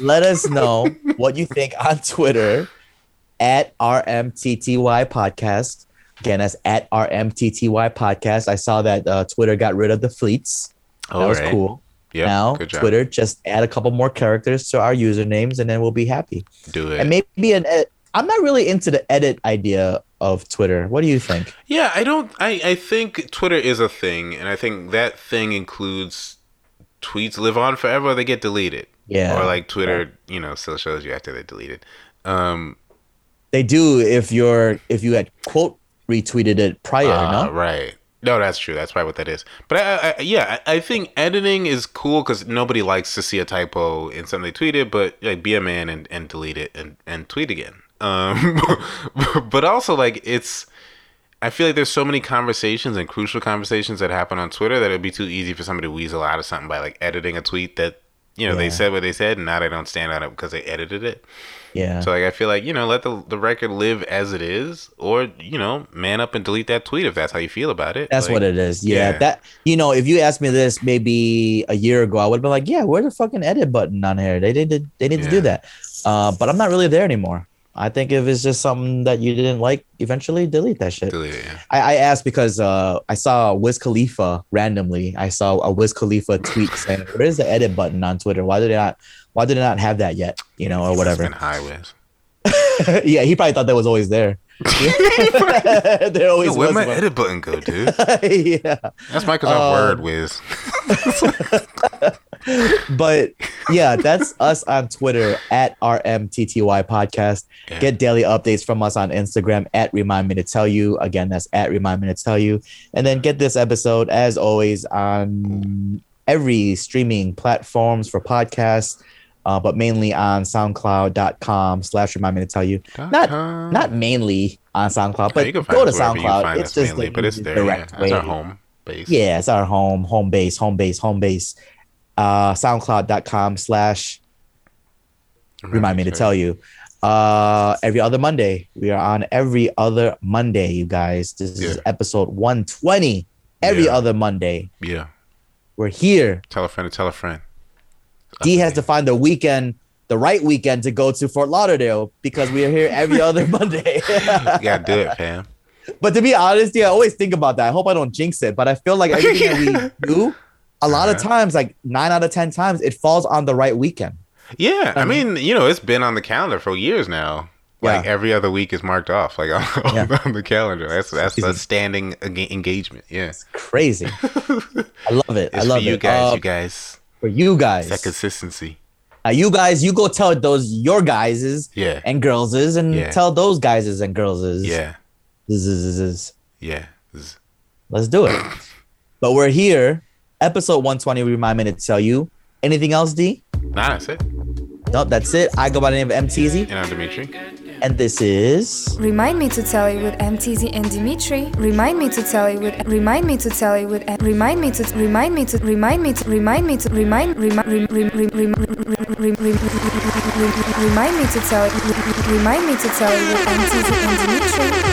Speaker 1: Let us know what you think on Twitter at RMTTY podcast. Again, that's at RMTTY podcast. I saw that uh, Twitter got rid of the fleets. That was
Speaker 2: Alright.
Speaker 1: cool.
Speaker 2: Yeah.
Speaker 1: now. Twitter just add a couple more characters to our usernames and then we'll be happy.
Speaker 2: Do it.
Speaker 1: And maybe an ed- I'm not really into the edit idea of Twitter. What do you think?
Speaker 2: Yeah, I don't. I I think Twitter is a thing, and I think that thing includes tweets live on forever. Or they get deleted.
Speaker 1: Yeah.
Speaker 2: Or like Twitter, you know, still shows you after they delete it. Um,
Speaker 1: They do if you're if you had quote retweeted it prior,
Speaker 2: uh,
Speaker 1: no?
Speaker 2: right. No, that's true. That's probably what that is. But I, I, yeah, I think editing is cool because nobody likes to see a typo in something they tweeted. But like, be a man and, and delete it and, and tweet again. Um, but also like it's. I feel like there's so many conversations and crucial conversations that happen on Twitter that it'd be too easy for somebody to weasel out of something by like editing a tweet that you know they said what they said and now they don't stand on it because they edited it.
Speaker 1: Yeah.
Speaker 2: So like I feel like you know let the the record live as it is, or you know man up and delete that tweet if that's how you feel about it.
Speaker 1: That's
Speaker 2: Like,
Speaker 1: what it is. Yeah,
Speaker 2: yeah.
Speaker 1: That you know, if you asked me this maybe a year ago, I would have been like, Yeah, where's the fucking edit button on here? They did they need to do that. Uh, but I'm not really there anymore. I think if it's just something that you didn't like, eventually delete that shit.
Speaker 2: Delete it. Yeah.
Speaker 1: I, I asked because uh, I saw Wiz Khalifa randomly. I saw a Wiz Khalifa tweet saying, "Where is the edit button on Twitter? Why did they not? Why did they not have that yet? You know, or whatever."
Speaker 2: been high with.
Speaker 1: yeah, he probably thought that was always there. there always
Speaker 2: Yo, where'd my
Speaker 1: one.
Speaker 2: edit button go, dude?
Speaker 1: yeah,
Speaker 2: That's Microsoft
Speaker 1: Um,
Speaker 2: Word, Wiz.
Speaker 1: but yeah, that's us on Twitter at RMTTY podcast.
Speaker 2: Yeah.
Speaker 1: Get daily updates from us on Instagram at Remind Me to Tell You. Again, that's at Remind Me to Tell You. And then get this episode, as always, on every streaming platforms for podcasts, uh, but mainly on SoundCloud.com slash Remind Me to Tell You. Not
Speaker 2: com.
Speaker 1: not mainly on SoundCloud, but
Speaker 2: Yeah,
Speaker 1: go to
Speaker 2: us wherever you
Speaker 1: SoundCloud. It's just
Speaker 2: mainly,
Speaker 1: the
Speaker 2: but it's there. Yeah.
Speaker 1: direct
Speaker 2: That's
Speaker 1: way.
Speaker 2: our home base.
Speaker 1: Yeah, it's our home, home base, home base, home base. Uh, SoundCloud.com slash remind me to tell you. Uh, every other Monday. We are on every other Monday, you guys. This is episode 120. Every
Speaker 2: Yeah.
Speaker 1: other Monday.
Speaker 2: Yeah.
Speaker 1: We're here.
Speaker 2: Tell a friend to tell a friend.
Speaker 1: D has to find the weekend, the right weekend to go to Fort Lauderdale because we are here every other Monday.
Speaker 2: You gotta do it, fam.
Speaker 1: But to be honest, yeah, I always think about that. I hope I don't jinx it, but I feel like everything that we do, a lot of
Speaker 2: Uh-huh.
Speaker 1: times, like nine out of ten times, it falls on the right weekend.
Speaker 2: Yeah, I
Speaker 1: Um,
Speaker 2: mean, you know, it's been on the calendar for years now. Like
Speaker 1: Yeah.
Speaker 2: every other week is marked off, like on,
Speaker 1: Yeah.
Speaker 2: on the calendar. That's that's a standing engagement. Yeah, it's
Speaker 1: Crazy. I love it.
Speaker 2: it's
Speaker 1: I love
Speaker 2: you
Speaker 1: it.
Speaker 2: guys.
Speaker 1: Uh,
Speaker 2: you guys,
Speaker 1: for you guys.
Speaker 2: that consistency.
Speaker 1: Now, you guys, you go tell those your guyses
Speaker 2: Yeah,
Speaker 1: and girlses, and
Speaker 2: Yeah.
Speaker 1: tell those guyses and girlses.
Speaker 2: yeah,
Speaker 1: Zzz, zzz, zzz.
Speaker 2: yeah. This-
Speaker 1: Let's do it. but we're here, episode 120. Remind me to tell you. Anything else, D?
Speaker 2: Nah, that's it.
Speaker 1: Nope, that's it. I go by the name of M.
Speaker 2: Teezy, And I'm Dimitri.
Speaker 1: And this is.
Speaker 3: Remind me to tell you with M. Teezy and Dimitri. Remind me to tell you with remind me to tell you with remind me to remind me to remind me to remind me to remind remind me to tell you remind me to tell you with M. Teezy and Dimitri.